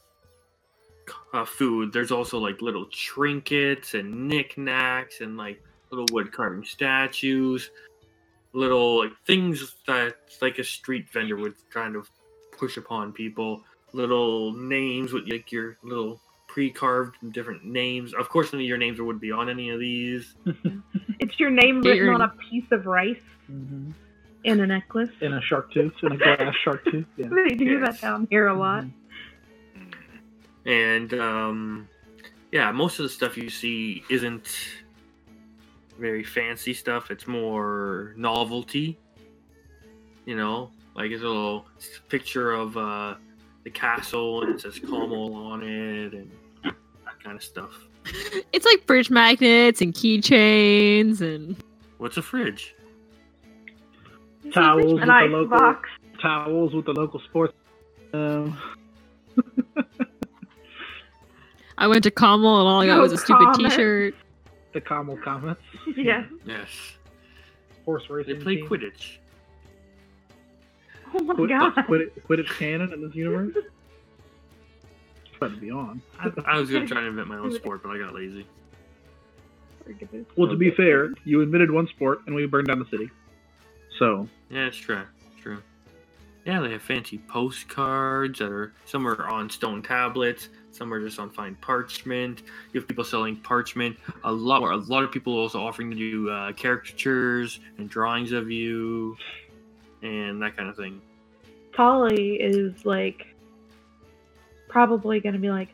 uh, food. There's also like little trinkets and knickknacks and like little wood carving statues little like things that like a street vendor would kind of push upon people. Little names with like your little pre-carved different names. Of course, none of your names would be on any of these. It's your name Get written your- on a piece of rice hmm in a necklace. In a shark tooth, in a glass shark tooth. Yeah. They do that down here a lot. And um, yeah, most of the stuff you see isn't very fancy stuff. It's more novelty. You know, like it's a little picture of uh, the castle and it says Como on it and that kind of stuff. It's like fridge magnets and keychains and What's a fridge? Towels with the local box. towels with the local sports. Um, I went to Commel and all I got No was a stupid comment. T-shirt. the Camel Comets. Yeah. Yes. Horse racing. They play team. Quidditch. Oh my Quid- god. Quidditch, Quidditch canon in this universe. It's about to be on. I, I was gonna try to invent my own sport, but I got lazy. Well, to be fair, you invented one sport and we burned down the city. So, Yeah, it's true. It's true. Yeah, they have fancy postcards that are some are on stone tablets, some are just on fine parchment. You have people selling parchment. A lot, a lot of people also offering to do uh, caricatures and drawings of you, and that kind of thing. Polly is like probably gonna be like,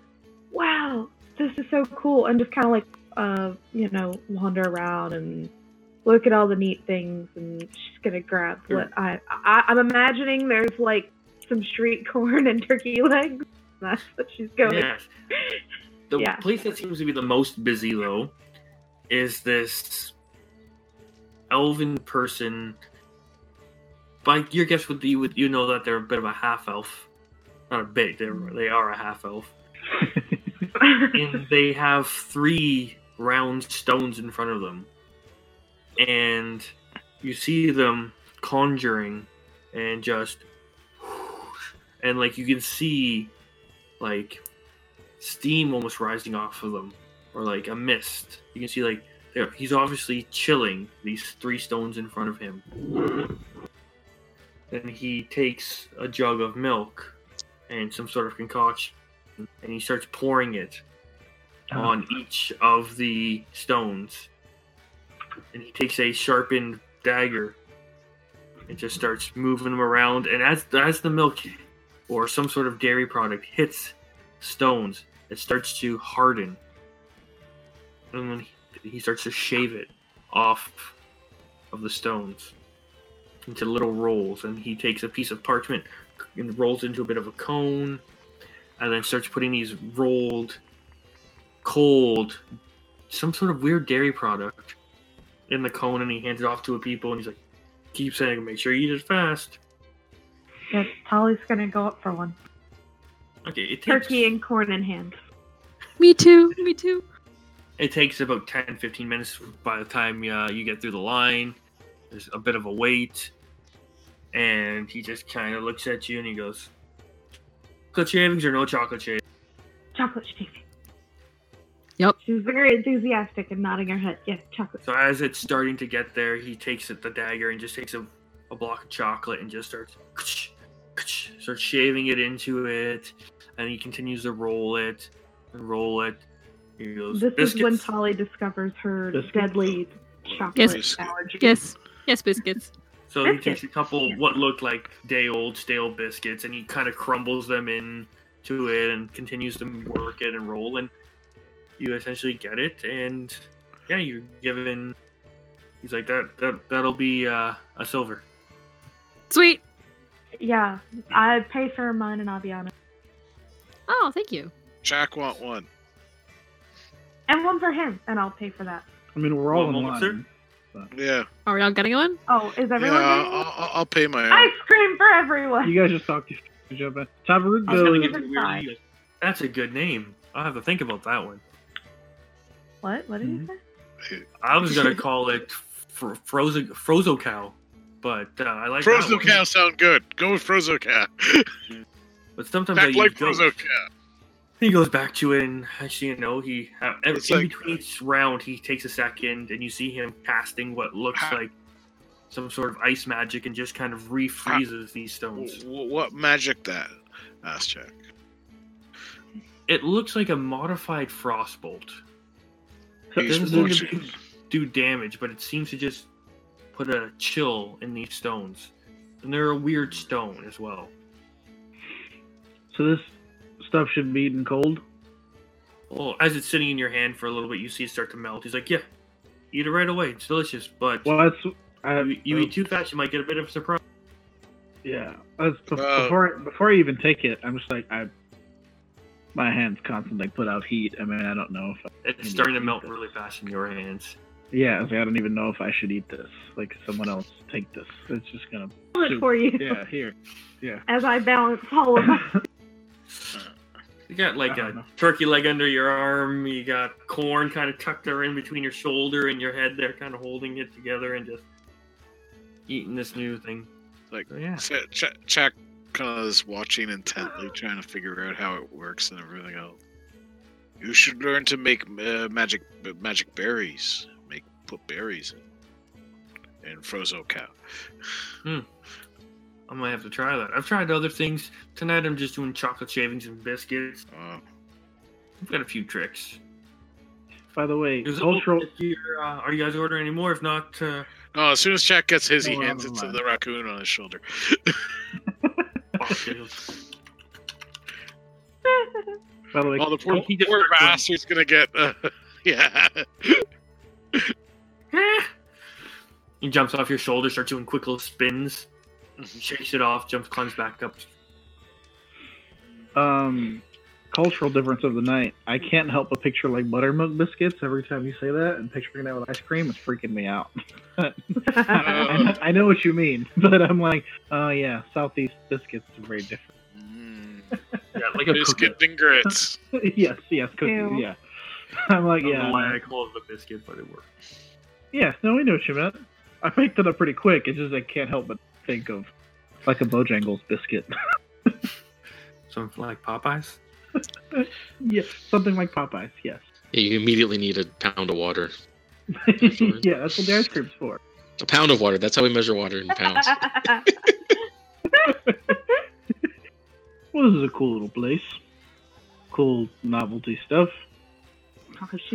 "Wow, this is so cool," and just kind of like, uh, you know, wander around and look at all the neat things, and she's gonna grab what I, I I'm imagining there's like some street corn and turkey legs. That's what she's going. Yes. The Yeah. place that seems to be the most busy, though, is this elven person. By your guess would be, would you know that they're a bit of a half elf? Not a bit. They mm-hmm. they are a half elf, and they have three round stones in front of them, and you see them conjuring, and just, and like you can see, like steam almost rising off of them, or like a mist. You can see like there, he's obviously chilling these three stones in front of him. Then he takes a jug of milk and some sort of concoction, and he starts pouring it oh. on each of the stones. And he takes a sharpened dagger and just starts moving them around. And as as the milk or some sort of dairy product hits stones, it starts to harden. And then he, he starts to shave it off of the stones into little rolls. And he takes a piece of parchment and rolls into a bit of a cone, and then starts putting these rolled, cold, some sort of weird dairy product in the cone, and he hands it off to a people, and he's like, keep saying, make sure you eat it fast. Yes, Polly's gonna go up for one. Okay, it takes, Turkey and corn in hand. Me too. Me too. It takes about 10, 15 minutes by the time uh, you get through the line. There's a bit of a wait. And he just kind of looks at you and he goes, Chocolate shavings or no chocolate shavings? Chocolate shaving. Yep. She's very enthusiastic and nodding her head. Yes, chocolate. So as it's starting to get there, he takes it, the dagger and just takes a, a block of chocolate and just starts starts shaving it into it, and he continues to roll it and roll it. He goes, This is when "Biscuits." Polly discovers her Biscuits? deadly chocolate Yes. allergy. Yes. Yes, biscuits. So he takes a couple what look like day old stale biscuits and he kind of crumbles them in to it and continues to work it and roll and you essentially get it and yeah you're given he's like that that that'll be uh, a silver Sweet. Yeah, I pay for mine and Aviana. Oh, thank you. Jack want one. And one for him, and I'll pay for that. I mean, we're all One in moment, line. Yeah, Are we all getting one? Oh, is yeah. everyone I'll, getting one? I'll, I'll pay my own. Ice cream for everyone! You guys just talk to each other. Tavrok I was gonna give it weird- he that's a good name i'll have to think about that one What? What did Mhm. you say? i was gonna call it fr- frozen frozo cow but uh, i like that Frozo cow sound good. Go with Frozo cow. but sometimes i like goat. Frozo cow. He goes back to it, and actually, you know, he uh, in like- between each round, he takes a second, and you see him casting what looks Ha- like some sort of ice magic, and just kind of refreezes these stones. W- what magic that? Asked Jack. It looks like a modified frostbolt. It He's doesn't seem watching. to do damage, but it seems to just put a chill in these stones, and they're a weird stone as well. So this stuff should be eaten cold. Well, as it's sitting in your hand for a little bit, you see it start to melt. He's like, "Yeah, eat it right away. It's delicious, but Well, that's. I, you, you eat too fast, you might get a bit of a surprise." Yeah, that's, bef- Uh, before before I even take it, I'm just like I. My hands constantly put out heat. I mean, I don't know if. I, It's starting to melt really fast in your hands. yeah, I like, I don't even know if I should eat this. Like someone else take this. It's just gonna. Hold it for you. Yeah, here. Yeah. As I balance all of them. You got like a know. turkey leg under your arm. You got corn kind of tucked there in between your shoulder and your head there, kind of holding it together and just eating this new thing. Like, So, yeah. Ch- Ch- Jack kind of is watching intently, trying to figure out how it works and everything else. You should learn to make uh, magic uh, magic berries. Make put berries in. In Frozo cow. I might have to try that. I've tried other things. Tonight I'm just doing chocolate shavings and biscuits. Uh, I've got a few tricks. By the way, Is cultural. if you're, uh, are you guys ordering any more? If not, uh, no, as soon as Jack gets his, he No, we're hands it to the raccoon on his shoulder. fuck it. By the way, Oh, the poor, He just poor going- bastard's gonna get. Uh, yeah. he jumps off your shoulder, starts doing quick little spins. Shakes it off, jumps, climbs back up. um, cultural difference of the night. I can't help but picture like buttermilk biscuits every time you say that, and picturing that with ice cream is freaking me out. I, know, I know what you mean, but I'm like, oh yeah, southeast biscuits are very different. Mm, Yeah, like a biscuit and grits. yes, yes, cookies, Ew. yeah. I'm like, I don't know why yeah, I call it the biscuit, but it works. yeah. No, we know what you meant. I picked it up pretty quick. It's just I can't help but think of like a Bojangles biscuit. Something like Popeyes. yeah, something like Popeyes. Yes. Yeah, you immediately need a pound of water. yeah, that's what the ice cream's for. A pound of water. That's how we measure water in pounds. Well, this is a cool little place. Cool novelty stuff.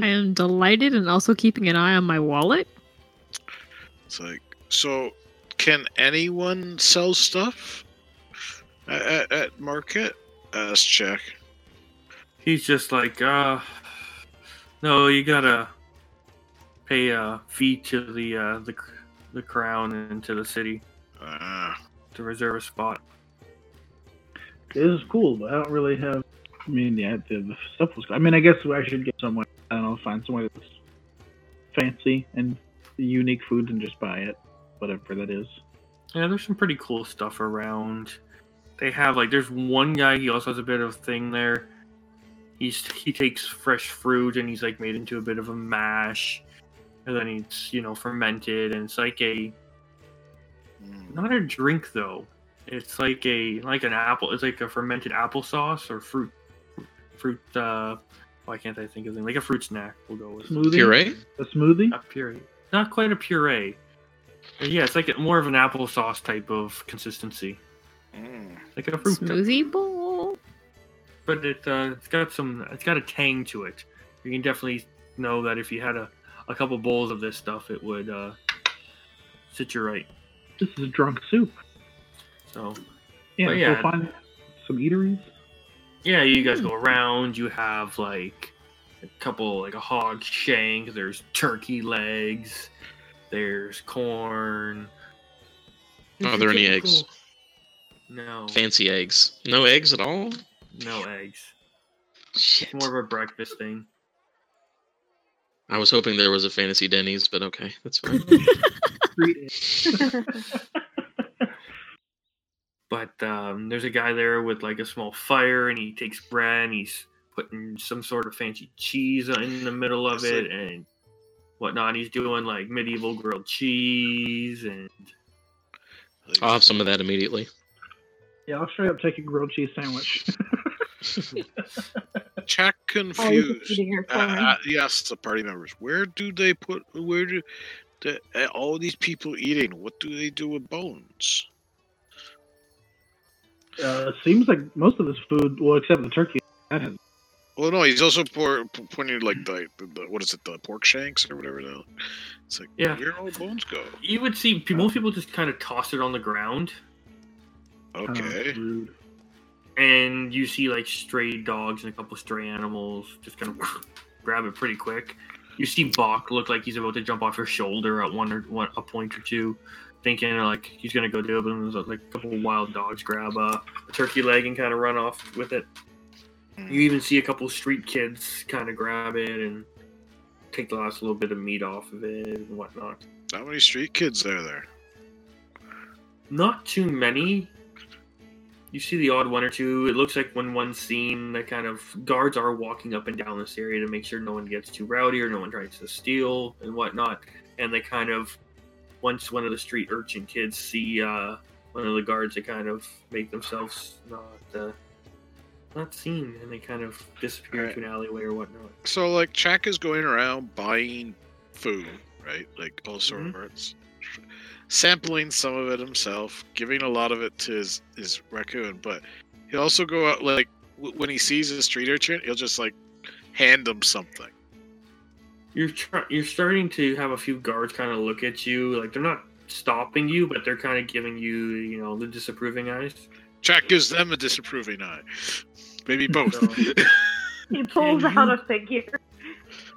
I am delighted and also keeping an eye on my wallet. It's like, so can anyone sell stuff at, at, at market? Asked Jack. He's just like, uh, no, you gotta pay a fee to the uh, the the crown and to the city Uh, to reserve a spot. This is cool, but I don't really have. I mean, yeah, the, the stuff was. I mean, I guess I should get somewhere. I don't know, find somewhere that's fancy and unique food and just buy it, whatever that is. Yeah, there's some pretty cool stuff around. They have like, there's one guy. He also has a bit of a thing there. he's he takes fresh fruit and he's like made into a bit of a mash, and then it's you know fermented and it's like a Mm. not a drink though. It's like a like an apple. It's like a fermented applesauce or fruit fruit. uh Why can't I think of it? Like a fruit snack. We'll go with Smoothie. Puree? A smoothie. a puree. Not quite a puree. But yeah, it's like more of an applesauce type of consistency, Mm. like a fruit. Smoothie bowl. but it uh, it's got some it's got a tang to it. You can definitely know that if you had a, a couple bowls of this stuff, it would uh, sit you right. This is a drunk soup. So Yeah, But so yeah. find some eateries. yeah, you guys go around. You have like a couple like a hog shank. There's turkey legs. There's corn. Are there any eggs? No, Fancy eggs. No eggs at all? no eggs. Shit. It's more of a breakfast thing. I was hoping there was a fantasy Denny's, but okay, that's fine. But um, there's a guy there with like a small fire, and he takes bread and he's putting some sort of fancy cheese in the middle of Is it it- and whatnot. He's doing like medieval grilled cheese and I'll have some of that immediately. Yeah, I'll straight up take a grilled cheese sandwich. Jack Oh, you're confused. eating her Uh, corn. uh, he the party members, "Where do they put? Where do the, uh, all these people eating? What do they do with bones?" uh, seems like most of this food, well, except the turkey, that has. Well, no, he's also pour, pointing like the, the, the what is it, the pork shanks or whatever. The, it's like, Yeah. where all bones go? you would see most people just kind of toss it on the ground, Okay, rude. and you see like stray dogs and a couple stray animals just kind of grab it pretty quick. You see Bach look like he's about to jump off your shoulder at one or one a point or two, thinking like he's gonna go do it, but then there's like a couple of wild dogs grab uh, a turkey leg and kind of run off with it. You even see a couple street kids kind of grab it and take the last little bit of meat off of it and whatnot. how many street kids are there? Not too many. You see the odd one or two. It looks like when one's seen, the kind of guards are walking up and down this area to make sure no one gets too rowdy or no one tries to steal and whatnot. And they kind of, once one of the street urchin kids see uh, one of the guards, they kind of make themselves not uh, not seen, and they kind of disappear Right. into an alleyway or whatnot. So like, Jack is going around buying food, right? Like all sorts. Mm-hmm. Sampling some of it himself, giving a lot of it to his, his raccoon, but he'll also go out like w- when he sees a street urchin, he'll just like hand him something. you're try- you're starting to have a few guards kind of look at you like they're not stopping you but they're kind of giving you you know the disapproving eyes Jack gives them a disapproving eye. Maybe both. So- he pulls Can out you- a figure.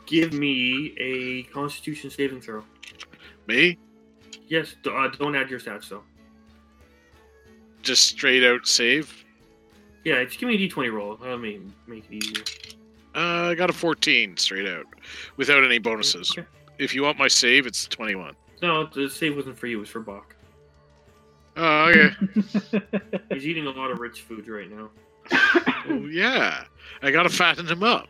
give me a constitution saving throw Me? yes d- uh, don't add your stats though Just straight out save? yeah just give me a d20 roll let me make it easier Uh, I got a 14 straight out without any bonuses. Okay. If you want my save, it's 21. no the save wasn't for you it was for bach Oh, okay. he's eating a lot of rich food right now well, yeah. I gotta fatten him up.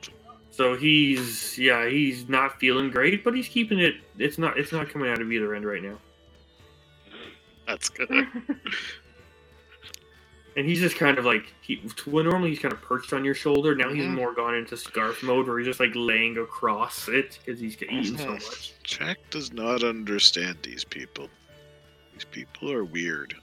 so he's yeah he's not feeling great but he's keeping it it's not it's not coming out of either end right now That's good. And he's just kind of like he. Well, normally he's kind of perched on your shoulder. Now he's Mhm. more gone into scarf mode, where he's just like laying across it because he's eaten so much. Jack does not understand these people. These people are weird.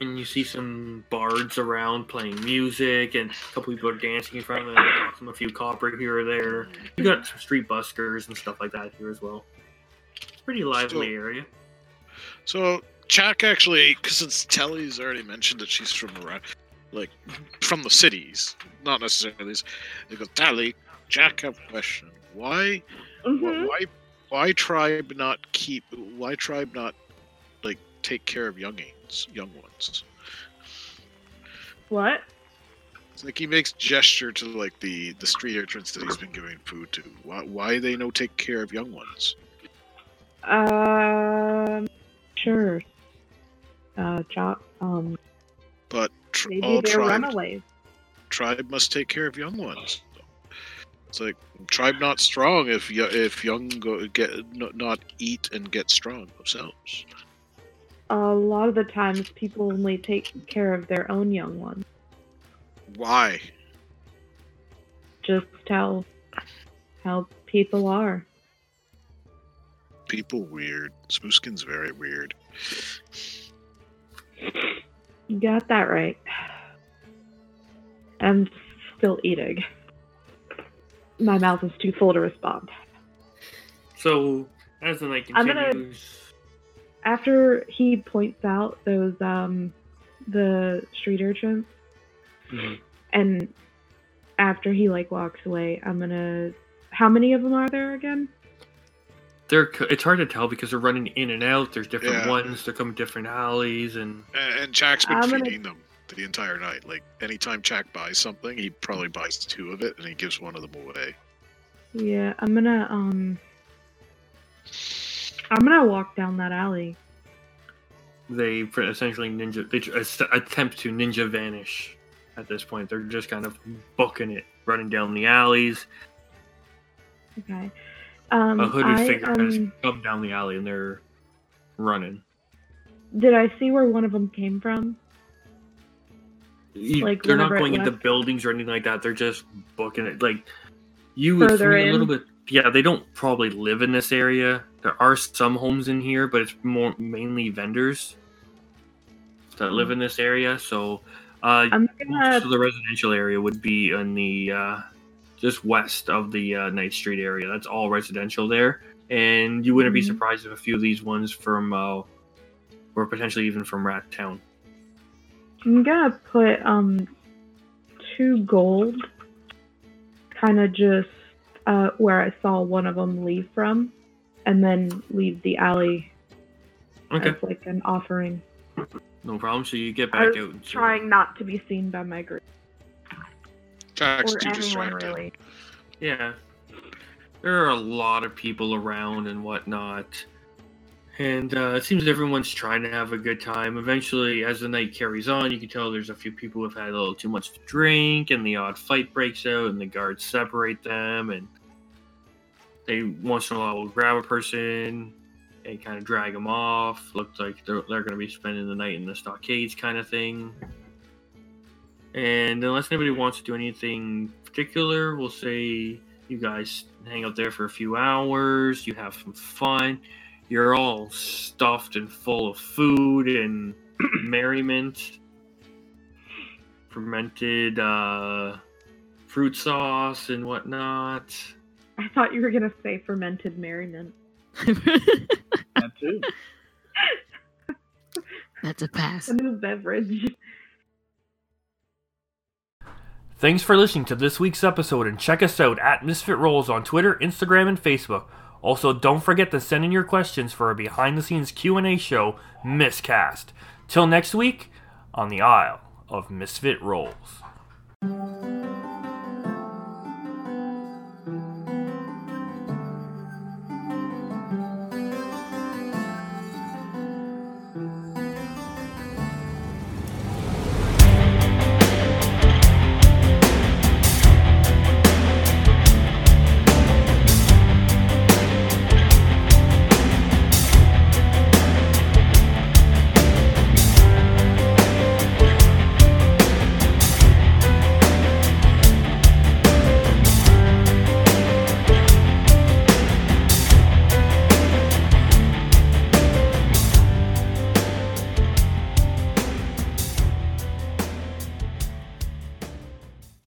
And you see some bards around playing music, and a couple people are dancing in front of them. They some a few copper here or there. You got some street buskers and stuff like that here as well. Pretty lively Still- area. So Jack actually, because since Telly's already mentioned that she's from around, like from the cities, not necessarily. these- He goes, Tally, Jack, have a question. Why, wh- Mhm. why, why tribe not keep? Why tribe not like take care of youngings, young ones? What? It's like he makes gesture to like the the street urchins that he's been giving food to. Why, why they no take care of young ones? Um, sure. Uh, job. Um, But tr- maybe all they're tribe runaways. tribe must take care of young ones. It's like tribe not strong if y- if young go, get not eat and get strong themselves. A lot of the times, people only take care of their own young ones. Why? Just how how people are. People weird. Spooskin's very weird. You got that right. I'm still eating. My mouth is too full to respond. So as the night I'm gonna- continues, After he points out those um the street urchins, Mhm. and after he like walks away, I'm gonna. How many of them are there again? they're it's hard to tell because they're running in and out. There's different Yeah. ones. They're coming different alleys, and And, and Jack's been I'm gonna- feeding them the entire night. Like anytime Jack buys something, he probably buys two of it and he gives one of them away. Yeah, I'm gonna um. I'm gonna walk down that alley. they essentially ninja. They attempt to ninja vanish. At this point, they're just kind of booking it, running down the alleys. Okay. Um, A hooded I, figure has um, come down the alley, and they're running. Did I see where one of them came from? You- Like, they're not going into buildings or anything like that. They're just booking it. Like you would Further think a little bit. Yeah, they don't probably live in this area. There are some homes in here, but it's more mainly vendors that live in this area. So, uh, I'm most gonna. of the residential area would be in the uh, just west of the uh, Night Street area. That's all residential there, and you wouldn't be Mhm. surprised if a few of these ones from, uh, or potentially even from Rat Town. I'm gonna put um two gold, kind of just uh, where I saw one of them leave from, and then leave the alley Okay, as like an offering. no problem. So you get I back was out. and- trying not to be seen by my group Jack's or anyone distracted. really. Yeah. There are a lot of people around and whatnot. And uh, it seems everyone's trying to have a good time. Eventually, as the night carries on, you can tell there's a few people who have had a little too much to drink, and the odd fight breaks out, and the guards separate them, and they once in a while will grab a person and kind of drag them off. Looks like they're, they're going to be spending the night in the stockades, kind of thing. And unless anybody wants to do anything particular, we'll say you guys hang out there for a few hours, you have some fun. You're all stuffed and full of food and merriment, fermented uh, fruit sauce and whatnot. I thought you were gonna say fermented merriment. That too. That's a pass. A new beverage. Thanks for listening to this week's episode and check us out at Misfit Rolls on Twitter, Instagram, and Facebook. Also, don't forget to send in your questions for our behind the scenes Q&A show, Miscast. Till next week on the Isle of Misfit Rolls.